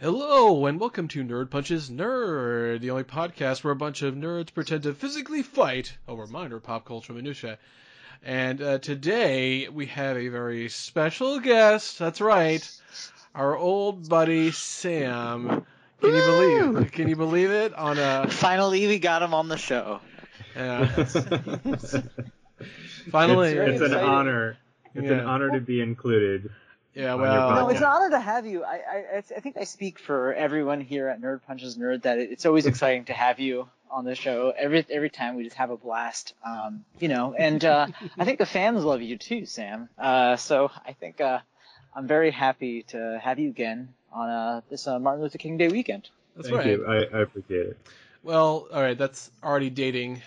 Hello, and welcome to Nerd Punches Nerd, the only podcast where a bunch of nerds pretend to physically fight over minor pop culture minutia. And uh, today we have a very special guest. That's right, our old buddy Sam. Can you believe? Can you believe it? On a Finally, we got him on the show. yeah, finally, It's, it's an honor. It's an honor to be included. yeah. Well, No, it's an honor to have you. I, I, I think I speak for everyone here at Nerd Punches Nerd that it's always exciting to have you on the show. Every every time we just have a blast, um, you know. And uh, I think the fans love you too, Sam. Uh, so I think uh, I'm very happy to have you again on uh, this uh, Martin Luther King Day weekend. that's Thank right. you. I, I appreciate it. Well, all right, that's already dating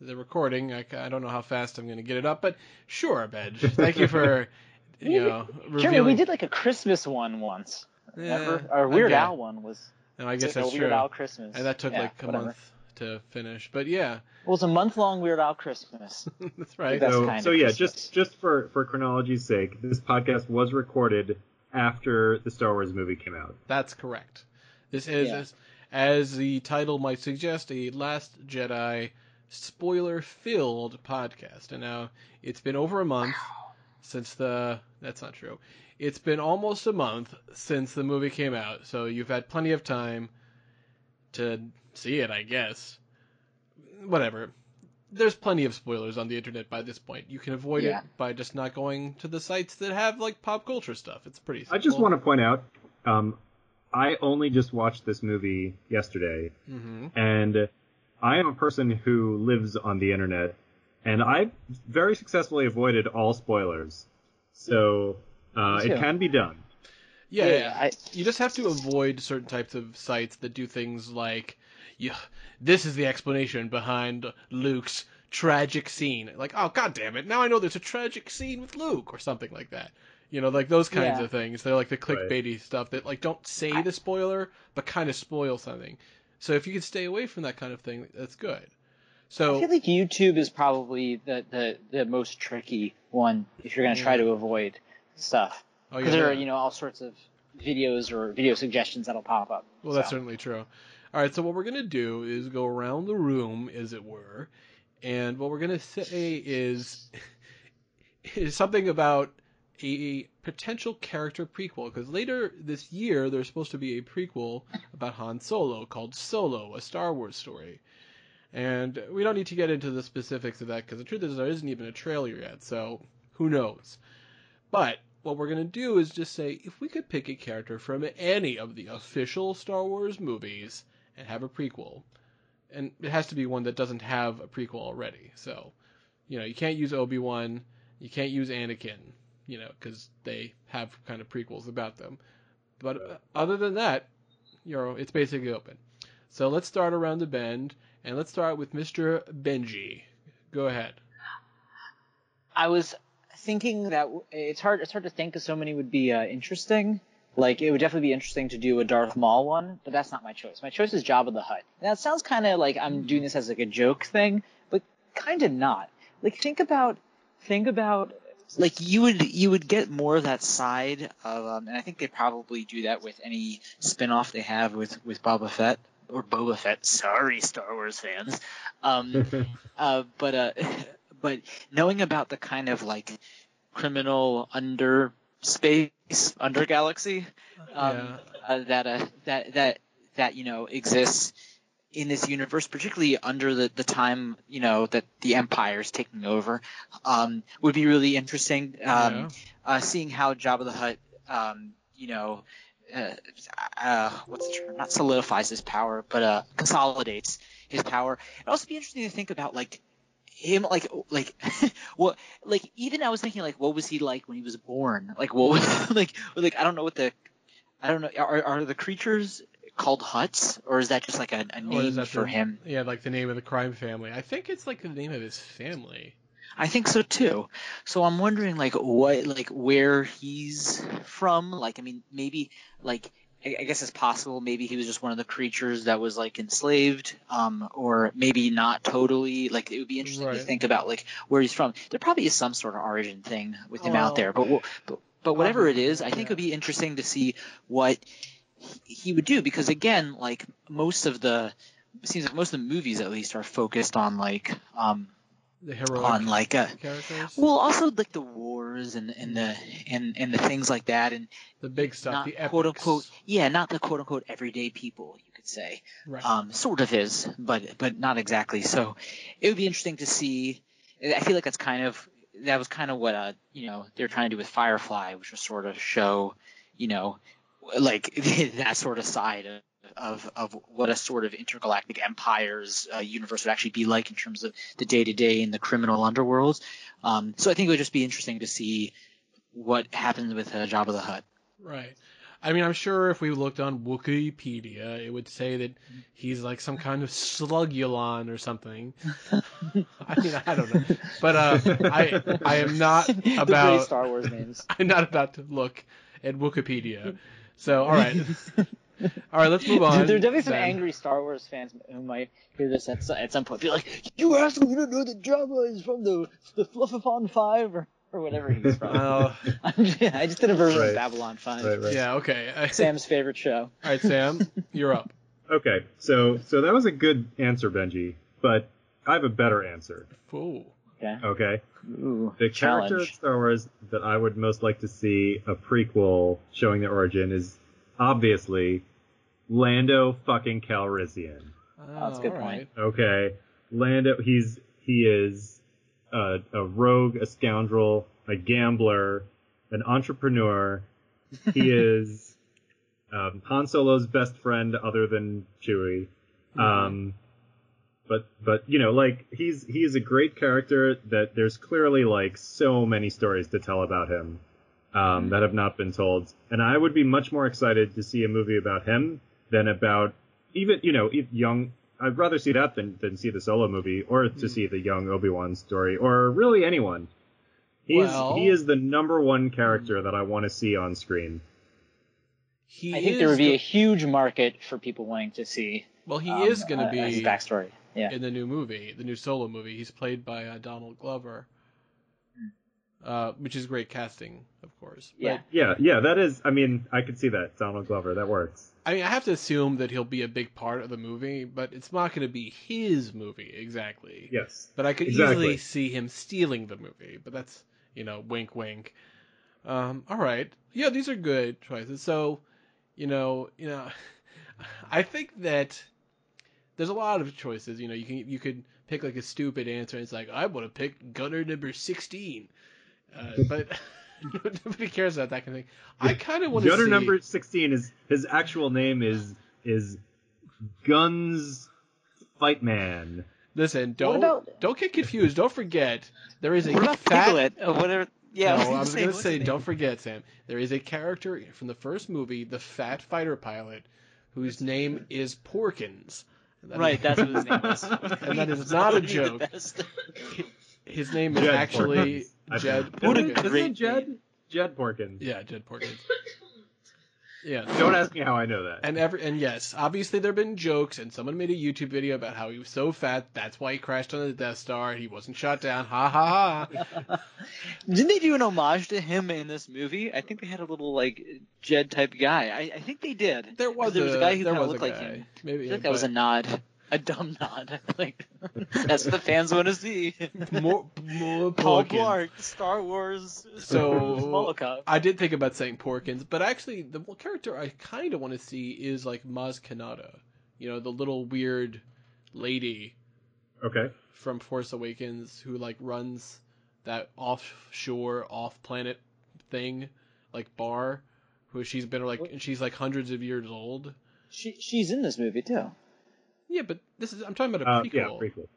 the recording. I, I don't know how fast I'm going to get it up, but sure, Benj. Thank you for, you know, Jeremy, we did like a Christmas one once. Remember? Yeah, Our Weird okay. Al one was. No, I guess like that's a Weird true. Al Christmas. And that took Yeah, like a whatever. month to finish, but yeah, It was a month long Weird Al Christmas. that's right. So, kind so of yeah, Christmas. just just for for chronology's sake, this podcast was recorded after the Star Wars movie came out. That's correct. This is, Yeah. as, as the title might suggest, a Last Jedi spoiler-filled podcast. And now it's been over a month since the. That's not true. It's been almost a month since the movie came out, so you've had plenty of time to see it, I guess. Whatever. There's plenty of spoilers on the internet by this point. You can avoid Yeah. it by just not going to the sites that have like pop culture stuff. It's pretty simple. I just want to point out, um, I only just watched this movie yesterday, hmm and I am a person who lives on the internet, and I very successfully avoided all spoilers. So uh, it can be done. Yeah, Yeah, yeah. I- you just have to avoid certain types of sites that do things like, yeah, this is the explanation behind Luke's tragic scene. Like, oh god damn it, now I know there's a tragic scene with Luke or something like that. You know, like those kinds Yeah. of things. They're like the Right. clickbaity stuff that like don't say I- the spoiler but kind of spoil something. So if you can stay away from that kind of thing, that's good. So I feel like YouTube is probably the, the, the most tricky one if you're going to try to mm. avoid stuff. oh, Because yeah, there are, you know, all sorts of videos or video suggestions that'll pop up. Well, that's certainly true. All right, so what we're going to do is go around the room, as it were, and what we're going to say is is something about a potential character prequel because later this year there's supposed to be a prequel about Han Solo called Solo, a Star Wars story. And we don't need to get into the specifics of that because the truth is there isn't even a trailer yet, so who knows. But what we're going to do is just say if we could pick a character from any of the official Star Wars movies and have a prequel, and it has to be one that doesn't have a prequel already. So, you know, you can't use Obi Wan, you can't use Anakin, you know, because they have kind of prequels about them. But uh, other than that, you know, it's basically open. So let's start around the bend, and let's start with Mr. Benji. Go ahead. I was thinking that it's hard. It's hard to think because so many would be uh, interesting. Like it would definitely be interesting to do a Darth Maul one, but that's not my choice. My choice is Jabba the Hutt. And that sounds kind of like I'm doing this as like a joke thing, but kind of not. Like think about, think about. Like you would you would get more of that side of, um, and I think they probably do that with any spin-off they have with with Boba Fett or Boba Fett. Sorry, Star Wars fans. Um, uh, but uh, but knowing about the kind of like criminal under space under galaxy um, Yeah. uh, that uh, that that that you know exists in this universe, particularly under the, the time you know that the Empire is taking over, um, would be really interesting. Um, Yeah. uh, seeing how Jabba the Hutt, um, you know, uh, uh, what's the term? Not solidifies his power, but uh, consolidates his power. It'd also be interesting to think about like him, like like what, like even I was thinking like what was he like when he was born? Like what was like like I don't know what the I don't know are are the creatures called Hutts or is that just like a, a name for the- him? Yeah, like the name of the crime family. I think it's like the name of his family. I think so too. So I'm wondering like what like where he's from. Like I mean maybe like I, guess it's possible maybe he was just one of the creatures that was like enslaved, um, or maybe not totally. Like it would be interesting Right. to think about like where he's from. There probably is some sort of origin thing with him Well, out there, but but but whatever it is, I think yeah. it would be interesting to see what he, would do because again, like most of the seems like most of the movies at least are focused on like um The heroic on like a characters. well also like the wars and and the and and the things like that and the big stuff. not the epics. quote unquote yeah not the quote unquote everyday people you could say Right. um sort of is but but not exactly so it would be interesting to see i feel like that's kind of that was kind of what uh you know they're trying to do with firefly which was sort of show you know like that sort of side of of, of what a sort of intergalactic empire's uh, universe would actually be like in terms of the day to day in the criminal underworld. Um, so I think it would just be interesting to see what happens with uh, Jabba the Hutt. Right. I mean, I'm sure if we looked on Wikipedia, it would say that he's like some kind of slugulon or something. I mean, I don't know, but uh, I I am not about Star Wars names. I'm not about to look at Wikipedia. So all right, all right, let's move on. there are definitely some then. angry Star Wars fans who might hear this at, so- at some point. Be like, "You asshole! You don't know that Jabba is from the the Fluffafon Five or, or whatever he's from." Oh. I'm just, I just did a version Right. of Babylon Five. Right, right. yeah, okay. Sam's favorite show. All right, Sam, you're up. Okay, so so that was a good answer, Benji, but I have a better answer. Ooh. Okay. Okay, Ooh, the character challenge. of Star Wars that I would most like to see a prequel showing the origin is obviously Lando fucking Calrissian. Oh, that's a good all point. Okay, Lando, he's he is a, a rogue, a scoundrel, a gambler, an entrepreneur. He is um, Han Solo's best friend, other than Chewie. Um, but but you know, like he's he is a great character that there's clearly like so many stories to tell about him um, that have not been told, and I would be much more excited to see a movie about him than about even you know young. I'd rather see that than than see the solo movie or to see the young Obi Wan story or really anyone. He's Well- he is the number one character that I want to see on screen. He I think there would be go- a huge market for people wanting to see. well, he um, is going to uh, his be backstory. Yeah. in the new movie, the new solo movie. He's played by uh, Donald Glover, uh, which is great casting, of course. But, Yeah. Yeah, yeah, that is. I mean, I could see that Donald Glover. That works. I mean, I have to assume that he'll be a big part of the movie, but it's not going to be his movie exactly. Yes. But I could Exactly. easily see him stealing the movie. But that's you know, wink, wink. Um, all right, yeah, these are good choices. So, you know, you know, I think that there's a lot of choices. You know, you can you could pick like a stupid answer. And it's like I want to pick Gunner number sixteen, uh, but nobody cares about that kind of thing. I kind of want to Gunner see. number sixteen is his actual name is is Guns Fight Man. Listen, don't about- don't get confused. Don't forget there is a What about fat. Piglet? Or whatever. Yeah. no, I was gonna gonna say, don't forget, Sam. There is a character from the first movie, the fat fighter pilot, whose name is Porkins. And that Right, that's what his name was. And that is not a That would be the joke. His name is Jed actually Porkins, Jed think. What a Isn't Porkins. isn't it Jed? Jed Porkins. Yeah, Jed Porkins. Yeah. Don't ask me how I know that. And every and yes, obviously there have been jokes, and someone made a YouTube video about how he was so fat that's why he crashed on the Death Star and he wasn't shot down. Ha ha ha. Didn't they do an homage to him in this movie? I think they had a little like Jed type guy. I, I think they did. There was, There was a, a guy who there kinda was a looked like him. Maybe I think that was a nod, a dumb nod. like that's what the fans want to see. more more Paul Porkins. Blart, Star Wars. So- I did think about saying Porkins, but actually, the character I kind of want to see is like Maz Kanata. You know, the little weird lady okay. from Force Awakens who like runs that offshore, off-planet thing, like bar, who she's been like, and she's like hundreds of years old. She she's in this movie too. Yeah, but this is I'm talking about a Uh, prequel. yeah, prequel.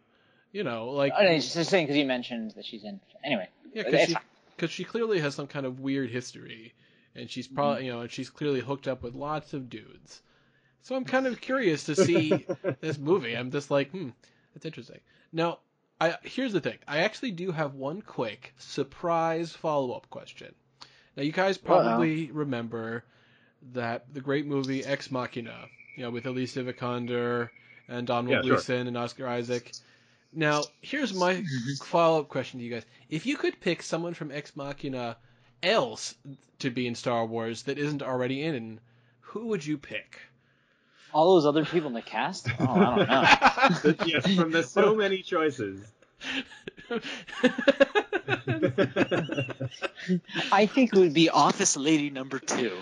You know, like Oh, no, it's just saying because you mentioned that she's in. Anyway, Yeah, because she, fine. 'cause she clearly has some kind of weird history, and she's probably you know, and she's clearly hooked up with lots of dudes. So I'm kind of curious to see this movie. I'm just like, hmm, that's interesting. Now, I here's the thing. I actually do have one quick surprise follow up question. Now, you guys probably remember that the great movie Ex Machina, you know, with Alicia Vikander and Donald Yeah, sure. And Oscar Isaac. Now, here's my mm-hmm. follow-up question to you guys: If you could pick someone from Ex Machina else to be in Star Wars that isn't already in, who would you pick? All those other people in the cast? Oh, I don't know. Yes, from the so many choices. I think it would be Office Lady number two.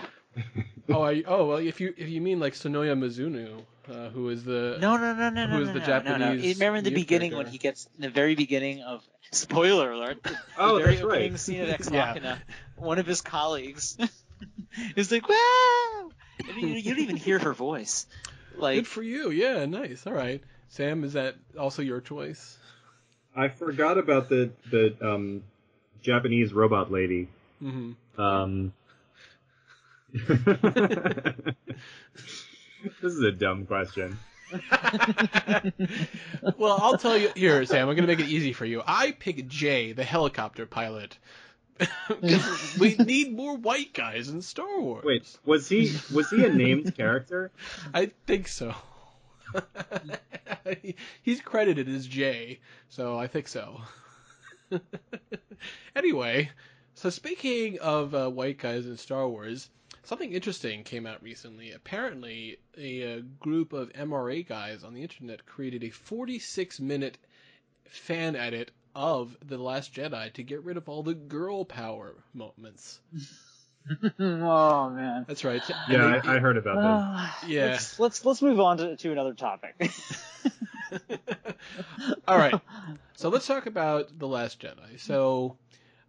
Oh, I, oh well, if you if you mean like Sonoya Mizuno, uh, who is the No, no, no, no, no, Who's no, the no, no, no. Japanese Remember in the youth beginning when character? he gets in the very beginning of spoiler alert. The Oh, very that's opening right. scene of Ex Yeah. Machina. One of his colleagues is like, "Wow!" And you, you don't even hear her voice. Like, Good for you. Yeah, nice. All right. Sam, is that also your choice? I forgot about the the um, Japanese robot lady. hmm Um, this is a dumb question. well, I'll tell you here, Sam. I'm gonna make it easy for you. I pick Jay, the helicopter pilot. we need more white guys in Star Wars. Wait, was he was he a named character? I think so. He's credited as Jay, so I think so. anyway, so speaking of uh, white guys in Star Wars, something interesting came out recently. Apparently, a, uh group of MRA guys on the internet created a 46 minute fan edit of The Last Jedi to get rid of all the girl power moments. oh man. That's right. And Yeah, they- I, I heard about this. Ah, Yeah. Let's, let's let's move on to, to another topic. All right. So let's talk about The Last Jedi. So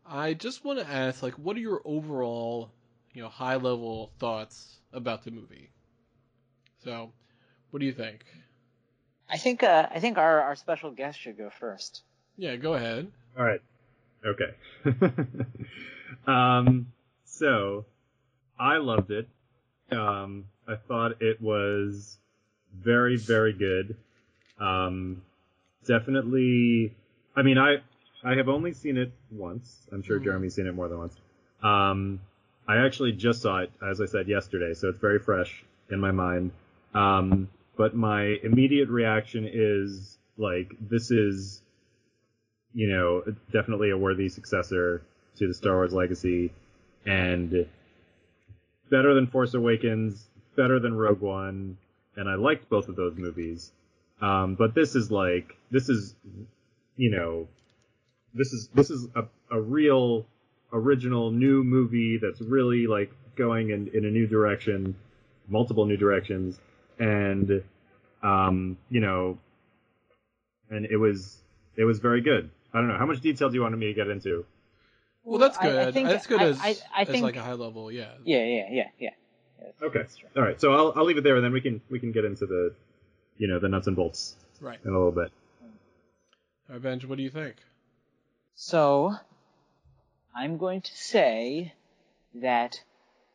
I just want to ask, like, what are your overall, you know, high level thoughts about the movie? So, what do you think? I think uh, I think our, our special guest should go first. Yeah, go ahead. All right. Okay. um, so I loved it. Um, I thought it was very, very good. Um, definitely. I mean, I I have only seen it once. I'm sure Mhm. Jeremy's seen it more than once. Um, I actually just saw it, as I said yesterday, so it's very fresh in my mind. Um, but my immediate reaction is like, this is you know, definitely a worthy successor to the Star Wars legacy, and better than Force Awakens, better than Rogue One, and I liked both of those movies. Um, but this is like, this is, you know, this is this is a, a real original new movie that's really like going in, in a new direction, multiple new directions, and um, you know, and it was it was very good. I don't know how much detail do you want me to get into. Well, that's good. I think- that's good I- as, I- I as think- like a high level, yeah. Yeah, yeah, yeah, yeah. Okay. That's. All right, so I'll I'll leave it there, and then we can we can get into the, you know, the nuts and bolts Right. in a little bit. All right, Benj, what do you think? So, I'm going to say that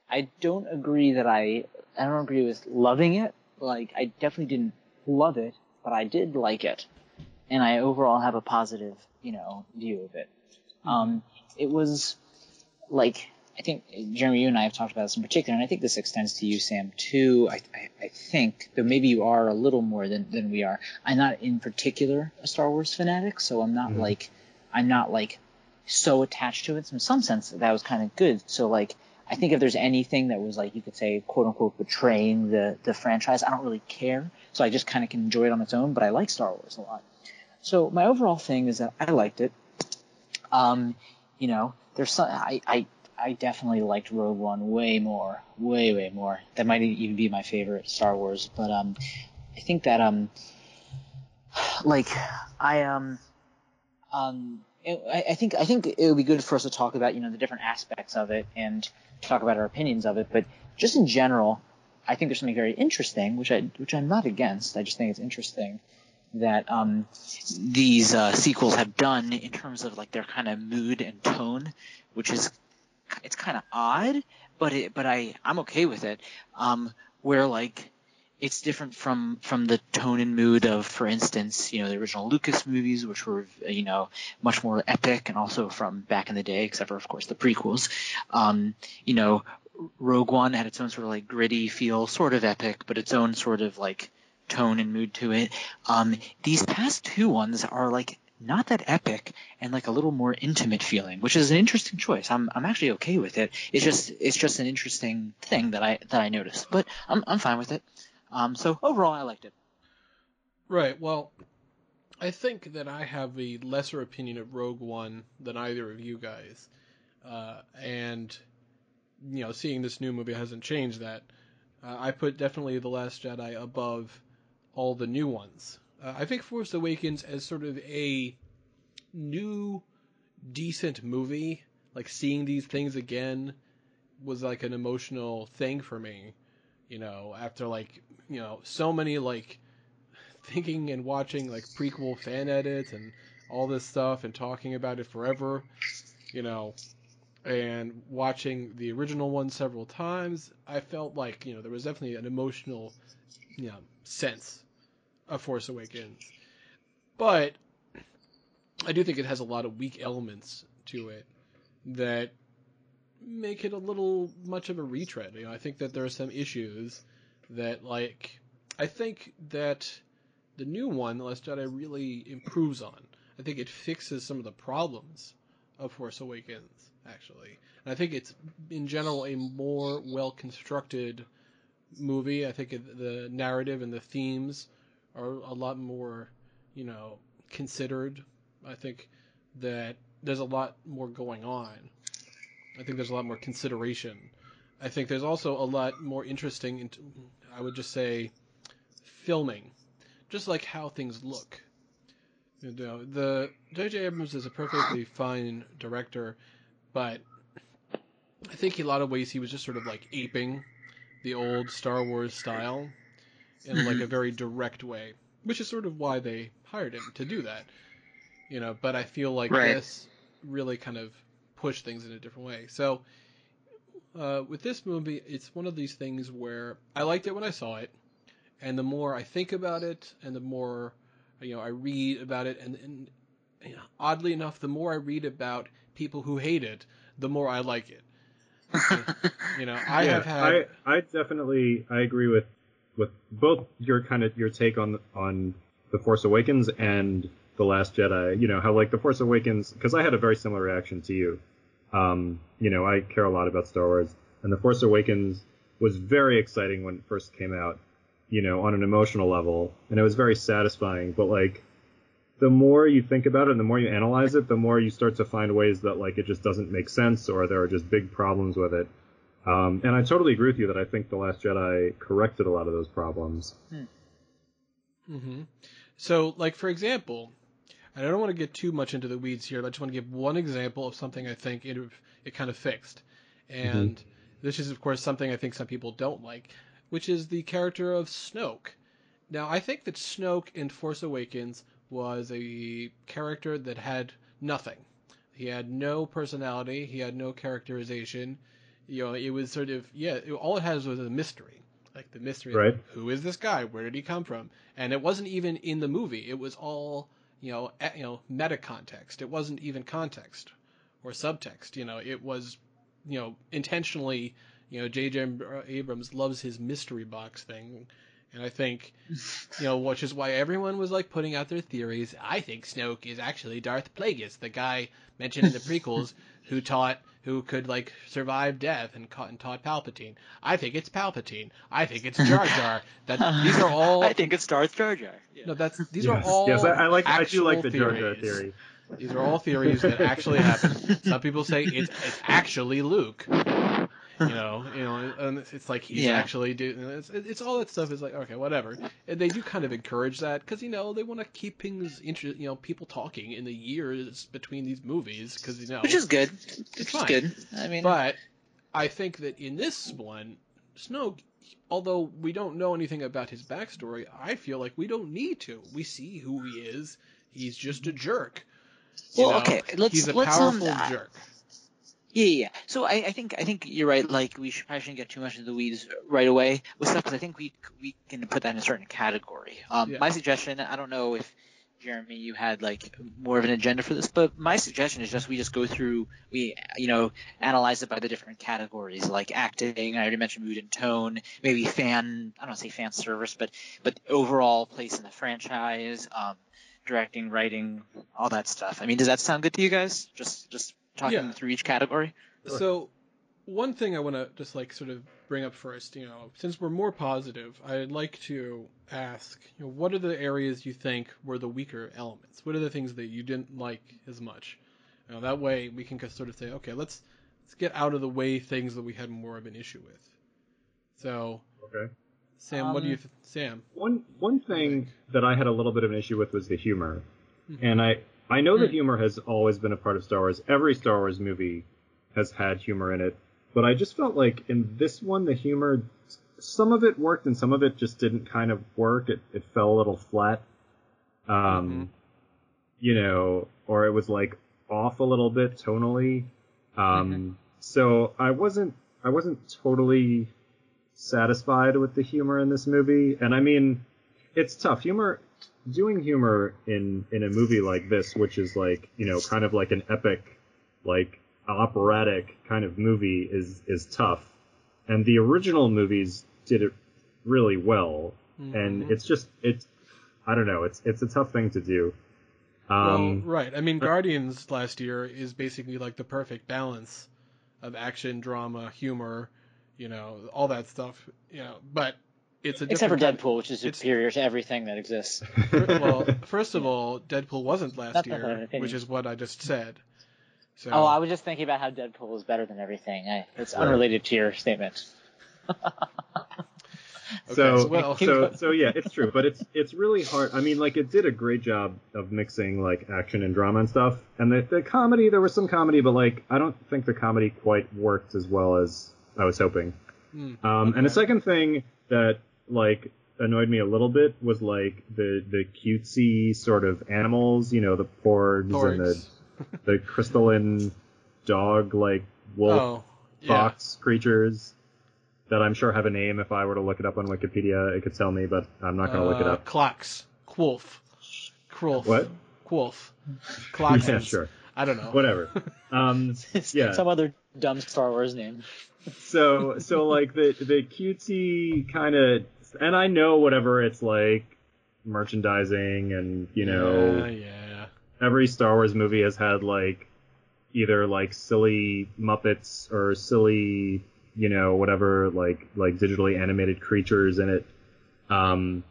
I don't agree that I I don't agree with loving it. Like I definitely didn't love it, but I did like it, and I overall have a positive, you know, view of it. Um, it was like I think Jeremy, you and I have talked about this in particular, and I think this extends to you, Sam, too. I, I, I think, though maybe you are a little more than, than we are. I'm not in particular a Star Wars fanatic, so I'm not Mhm. like I'm not like so attached to it. So in some sense, that was kind of good. So like, I think if there's anything that was like you could say quote unquote betraying the the franchise, I don't really care. So I just kind of can enjoy it on its own. But I like Star Wars a lot. So my overall thing is that I liked it. Um, you know, there's some I I. I definitely liked Rogue One way more, way way more. That might even be my favorite Star Wars. But um, I think that um, like I um um I, I think I think it would be good for us to talk about you know the different aspects of it and talk about our opinions of it. But just in general, I think there's something very interesting, which I which I'm not against. I just think it's interesting that um these uh, sequels have done in terms of like their kind of mood and tone, which is it's kind of odd, but it but I I'm okay with it. Um, where like it's different from from the tone and mood of, for instance, you know, the original Lucas movies, which were you know much more epic, and also from back in the day, except for of course the prequels. Um, you know, Rogue One had its own sort of like gritty feel, sort of epic, but its own sort of like tone and mood to it. Um, these past two ones are like not that epic and like a little more intimate feeling, which is an interesting choice. I'm I'm actually okay with it. It's just it's just an interesting thing that I that I noticed, but I'm I'm fine with it. Um, so overall, I liked it. Right. Well, I think that I have a lesser opinion of Rogue One than either of you guys, uh, and you know, seeing this new movie hasn't changed that. Uh, I put definitely The Last Jedi above all the new ones. Uh, I think Force Awakens as sort of a new, decent movie, like seeing these things again, was like an emotional thing for me. You know, after like you know so many like thinking and watching like prequel fan edits and all this stuff and talking about it forever. You know, and watching the original one several times, I felt like you know there was definitely an emotional, you know, sense of Force Awakens, but I do think it has a lot of weak elements to it that make it a little much of a retread. You know, I think that there are some issues that like I think that the new one, The Last Jedi, really improves on. I think it fixes some of the problems of Force Awakens, actually. And I think it's in general a more well constructed movie. I think the narrative and the themes are a lot more, you know, considered. I think that there's a lot more going on. I think there's a lot more consideration. I think there's also a lot more interesting, I would just say, filming, just like how things look. You know, the J.J. Abrams is a perfectly fine director, but I think in a lot of ways he was just sort of like aping the old Star Wars style in like a mm-hmm. very direct way, which is sort of why they hired him to do that. You know, but I feel like Right. this really kind of pushed things in a different way. So uh, with this movie, it's one of these things where I liked it when I saw it, and the more I think about it, and the more you know I read about it, and, and you know, oddly enough, the more I read about people who hate it, the more I like it. You know, I yeah, have had I, I definitely I agree with with both your kind of your take on on the Force Awakens and the Last Jedi. You know how like the Force Awakens because I had a very similar reaction to you. Um, you know I care a lot about Star Wars, and the Force Awakens was very exciting when it first came out. You know on an emotional level, and it was very satisfying. But like the more you think about it and the more you analyze it, the more you start to find ways that like it just doesn't make sense or there are just big problems with it. Um, and I totally agree with you that I think The Last Jedi corrected a lot of those problems. hmm So, like for example, I don't want to get too much into the weeds here. But I just want to give one example of something I think it it kind of fixed, mm-hmm. and this is of course something I think some people don't like, which is the character of Snoke. Now, I think that Snoke in Force Awakens was a character that had nothing. He had no personality. He had no characterization. You know, it was sort of yeah. It, all it has was a mystery, like the mystery. of Right. who is this guy? Where did he come from? And it wasn't even in the movie. It was all you know, you know, meta context. It wasn't even context or subtext. You know, it was you know intentionally. You know, J.J. Abrams loves his mystery box thing, and I think you know, which is why everyone was like putting out their theories. I think Snoke is actually Darth Plagueis, the guy mentioned in the prequels who taught who could like survive death and, ca- and taught Palpatine. I think it's Palpatine. I think it's Jar Jar. That these are all I think it's Darth Jar Jar. Yeah. no, that's these yes, are all yes, I, I like I do like the Jar Jar theories. theory. These are all theories that actually happen. Some people say it's, it's actually Luke. You know, you know, and it's like he's Yeah. actually doing. It's, it's all that stuff is like okay, whatever. And they do kind of encourage that because you know they want to keep things inter- you know, people talking in the years between these movies because you know. Which is good. It's fine. good. I mean, But I think that in this one, Snoke, although we don't know anything about his backstory, I feel like we don't need to. We see who he is. He's just a jerk. You Well, know? okay, let's- He's a let's, um, powerful uh, jerk. Yeah, yeah. So I, I think I think you're right. Like we should, probably shouldn't get too much into the weeds right away with stuff because I think we we can put that in a certain category. Um, Yeah. My suggestion, I don't know if Jeremy, you had like more of an agenda for this, but my suggestion is just we just go through, we you know analyze it by the different categories like acting. I already mentioned mood and tone, maybe fan. I don't say fan service, but but overall place in the franchise, um, directing, writing, all that stuff. I mean, does that sound good to you guys? Just just talking Yeah. through each category. So, one thing I want to just like sort of bring up first, you know, since we're more positive, I'd like to ask, you know, what are the areas you think were the weaker elements? What are the things that you didn't like as much? You know, that way we can just sort of say, okay, let's let's get out of the way things that we had more of an issue with. So, Okay. Sam, what do you, Um, th- Sam? One one thing that I had a little bit of an issue with was the humor, Mhm. and I I know that Hmm. humor has always been a part of Star Wars. Every Star Wars movie has had humor in it, but I just felt like in this one the humor, some of it worked and some of it just didn't kind of work. It it fell a little flat, um, Mhm. you know, or it was like off a little bit tonally. Um, Mhm. So I wasn't I wasn't totally satisfied with the humor in this movie, and I mean, it's tough. Humor, doing humor in in a movie like this, which is like you know kind of like an epic, like operatic kind of movie, is is tough. And the original movies did it really well, and Mhm. it's just it's I don't know, it's it's a tough thing to do. well, Um, right. I mean, Guardians last year is basically like the perfect balance of action, drama, humor, you know, all that stuff. You know, but it's a Except for Deadpool, which is superior to everything that exists. well, first of all, Deadpool wasn't last That's year, which is what I just said. So, Oh, I was just thinking about how Deadpool is better than everything. I, it's Right. unrelated to your statement. so well- so so yeah, it's true, but it's it's really hard. I mean, like it did a great job of mixing like action and drama and stuff. And the the comedy, there was some comedy, but like I don't think the comedy quite worked as well as I was hoping. Hmm, Um, And the second thing that like annoyed me a little bit was like the the cutesy sort of animals, you know, the porgs, and the the crystalline dog like wolf oh, yeah. fox creatures that I'm sure have a name. If I were to look it up on Wikipedia, it could tell me, but I'm not going to look it Uh, up. Clocks, Quolf, Quolf, What? Quolf, Clocks. Yeah, sure. I don't know. Whatever. Um, Yeah. Some other dumb Star Wars name. so so like the the cutesy kind of, and I know whatever it's like, merchandising and you know Yeah, yeah. every Star Wars movie has had like either like silly Muppets or silly, you know, whatever like like digitally animated creatures in it. Um,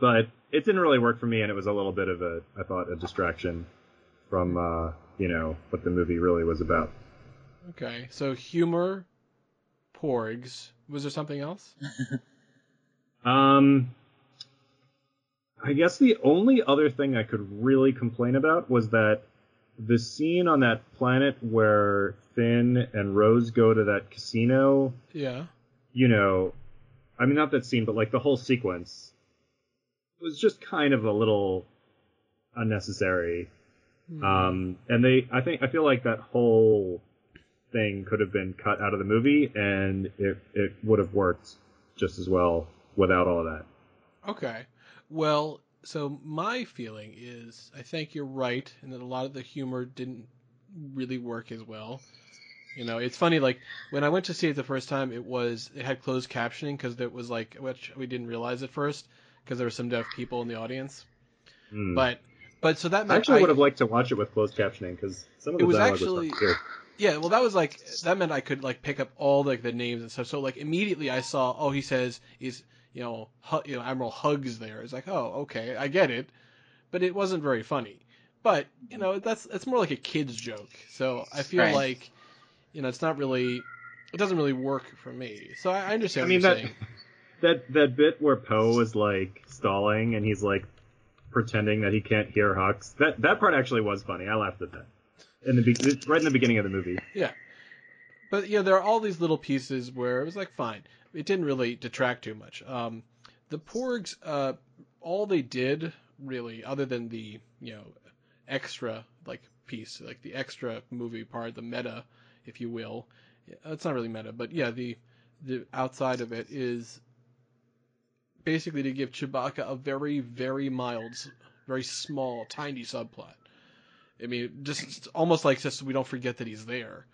but it didn't really work for me, and it was a little bit of a I thought a distraction from uh, you know what the movie really was about. Okay, so humor, porgs. Was there something else? Um, I guess the only other thing I could really complain about was that the scene on that planet where Finn and Rose go to that casino, Yeah. you know, I mean, not that scene, but like the whole sequence was just kind of a little unnecessary. Hmm. Um, and they, I think, I feel like that whole thing could have been cut out of the movie and it, it would have worked just as well without all of that. Okay. Well, so my feeling is I think you're right and that a lot of the humor didn't really work as well. You know, it's funny like when I went to see it the first time, it was it had closed captioning because it was like which we didn't realize at first because there were some deaf people in the audience. Hmm. But but so that I actually I- would have liked to watch it with closed captioning because some of the It was dialogue actually- was. Yeah, well, that was like that meant I could like pick up all like the names and stuff. So like immediately I saw, oh, he says he's you know, hu- you know, Admiral Hugs there. It's like, oh, okay, I get it, but it wasn't very funny. But you know, that's that's more like a kid's joke. So I feel Right. like, you know, it's not really, it doesn't really work for me. So I, I understand I what mean you're that saying. that that bit where Poe is like stalling and he's like pretending that he can't hear Hux. That that part actually was funny. I laughed at that in the be- right in the beginning of the movie. Yeah, but yeah, there are all these little pieces where it was like fine. It didn't really detract too much. Um, the Porgs, uh, all they did really, other than the you know extra like piece, like the extra movie part, the meta, if you will. It's not really meta, but yeah, the the outside of it is basically to give Chewbacca a very very mild very small, tiny subplot. I mean, just almost like just we don't forget that he's there.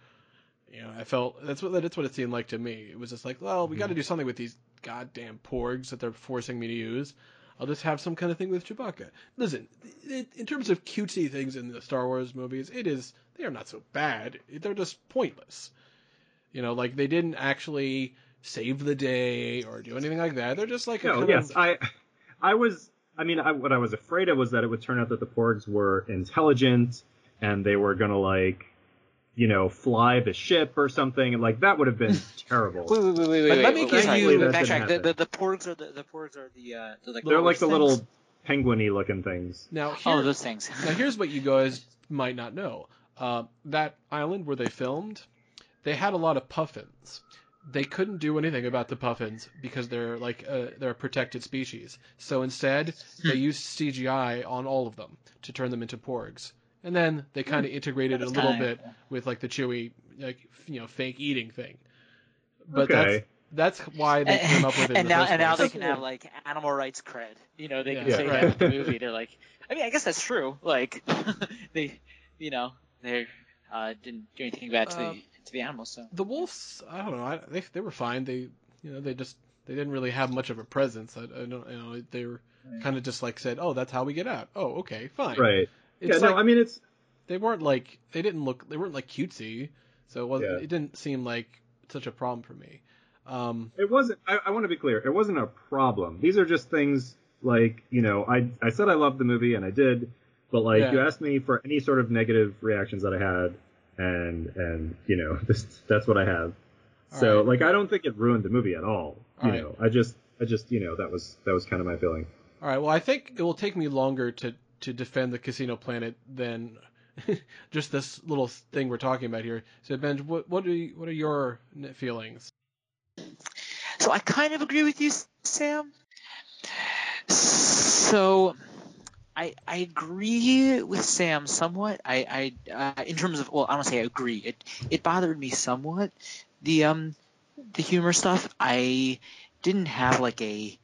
You know, I felt that's what that's what it seemed like to me. It was just like, well, we got to mm-hmm. do something with these goddamn porgs that they're forcing me to use. I'll just have some kind of thing with Chewbacca. Listen, it, in terms of cutesy things in the Star Wars movies, it is they are not so bad. They're just pointless. You know, like they didn't actually save the day or do anything like that. They're just like a No, yes, of, I, I was. I mean, I, what I was afraid of was that it would turn out that the Porgs were intelligent and they were gonna like, you know, fly the ship or something. Like that would have been terrible. Wait, wait, wait, wait, wait. let me give sorry, you- wait, That wait, didn't backtrack. The, happen. the, the porgs are the the porgs are the uh they're like They're like the little little penguiny looking things. now here, Oh, those things. now here's what you guys might not know. Uh, that island where they filmed, they had a lot of puffins. They couldn't do anything about the puffins because they're like uh, they're a protected species. So instead, they used CGI on all of them to turn them into porgs. And then they kind of integrated it a little kinda bit cool. with like the Chewie, like you know, fake eating thing. But Okay. that's that's why they came up with it. in and the now first and now they can have like animal rights cred. You know, they can Yeah, say right. that in the movie. They're like, I mean, I guess that's true. Like, they, you know, they uh, didn't do anything bad to Uh, the to the animals. So the wolves i don't know I, they they were fine they you know they just they didn't really have much of a presence i, I don't you know they were kind of just like said oh that's how we get out oh okay fine Right. It's yeah. like no, I mean it's they weren't like they didn't look they weren't like cutesy so it wasn't Yeah. it didn't seem like such a problem for me um It wasn't. I, I want to be clear. It wasn't a problem. These are just things like you know. I I said I loved the movie and I did, but like Yeah. you asked me for any sort of negative reactions that I had, and and you know this, that's what I have. So Alright. like I don't think it ruined the movie at all. You Alright. know, I just I just you know that was that was kind of my feeling. all right well i think it will take me longer to to defend the casino planet than just this little thing we're talking about here so ben what what are you, what are your feelings So I kind of agree with you, Sam. So I I agree with Sam somewhat. I I uh, in terms of well, I don't say I agree. It it bothered me somewhat. The um the humor stuff. I didn't have like a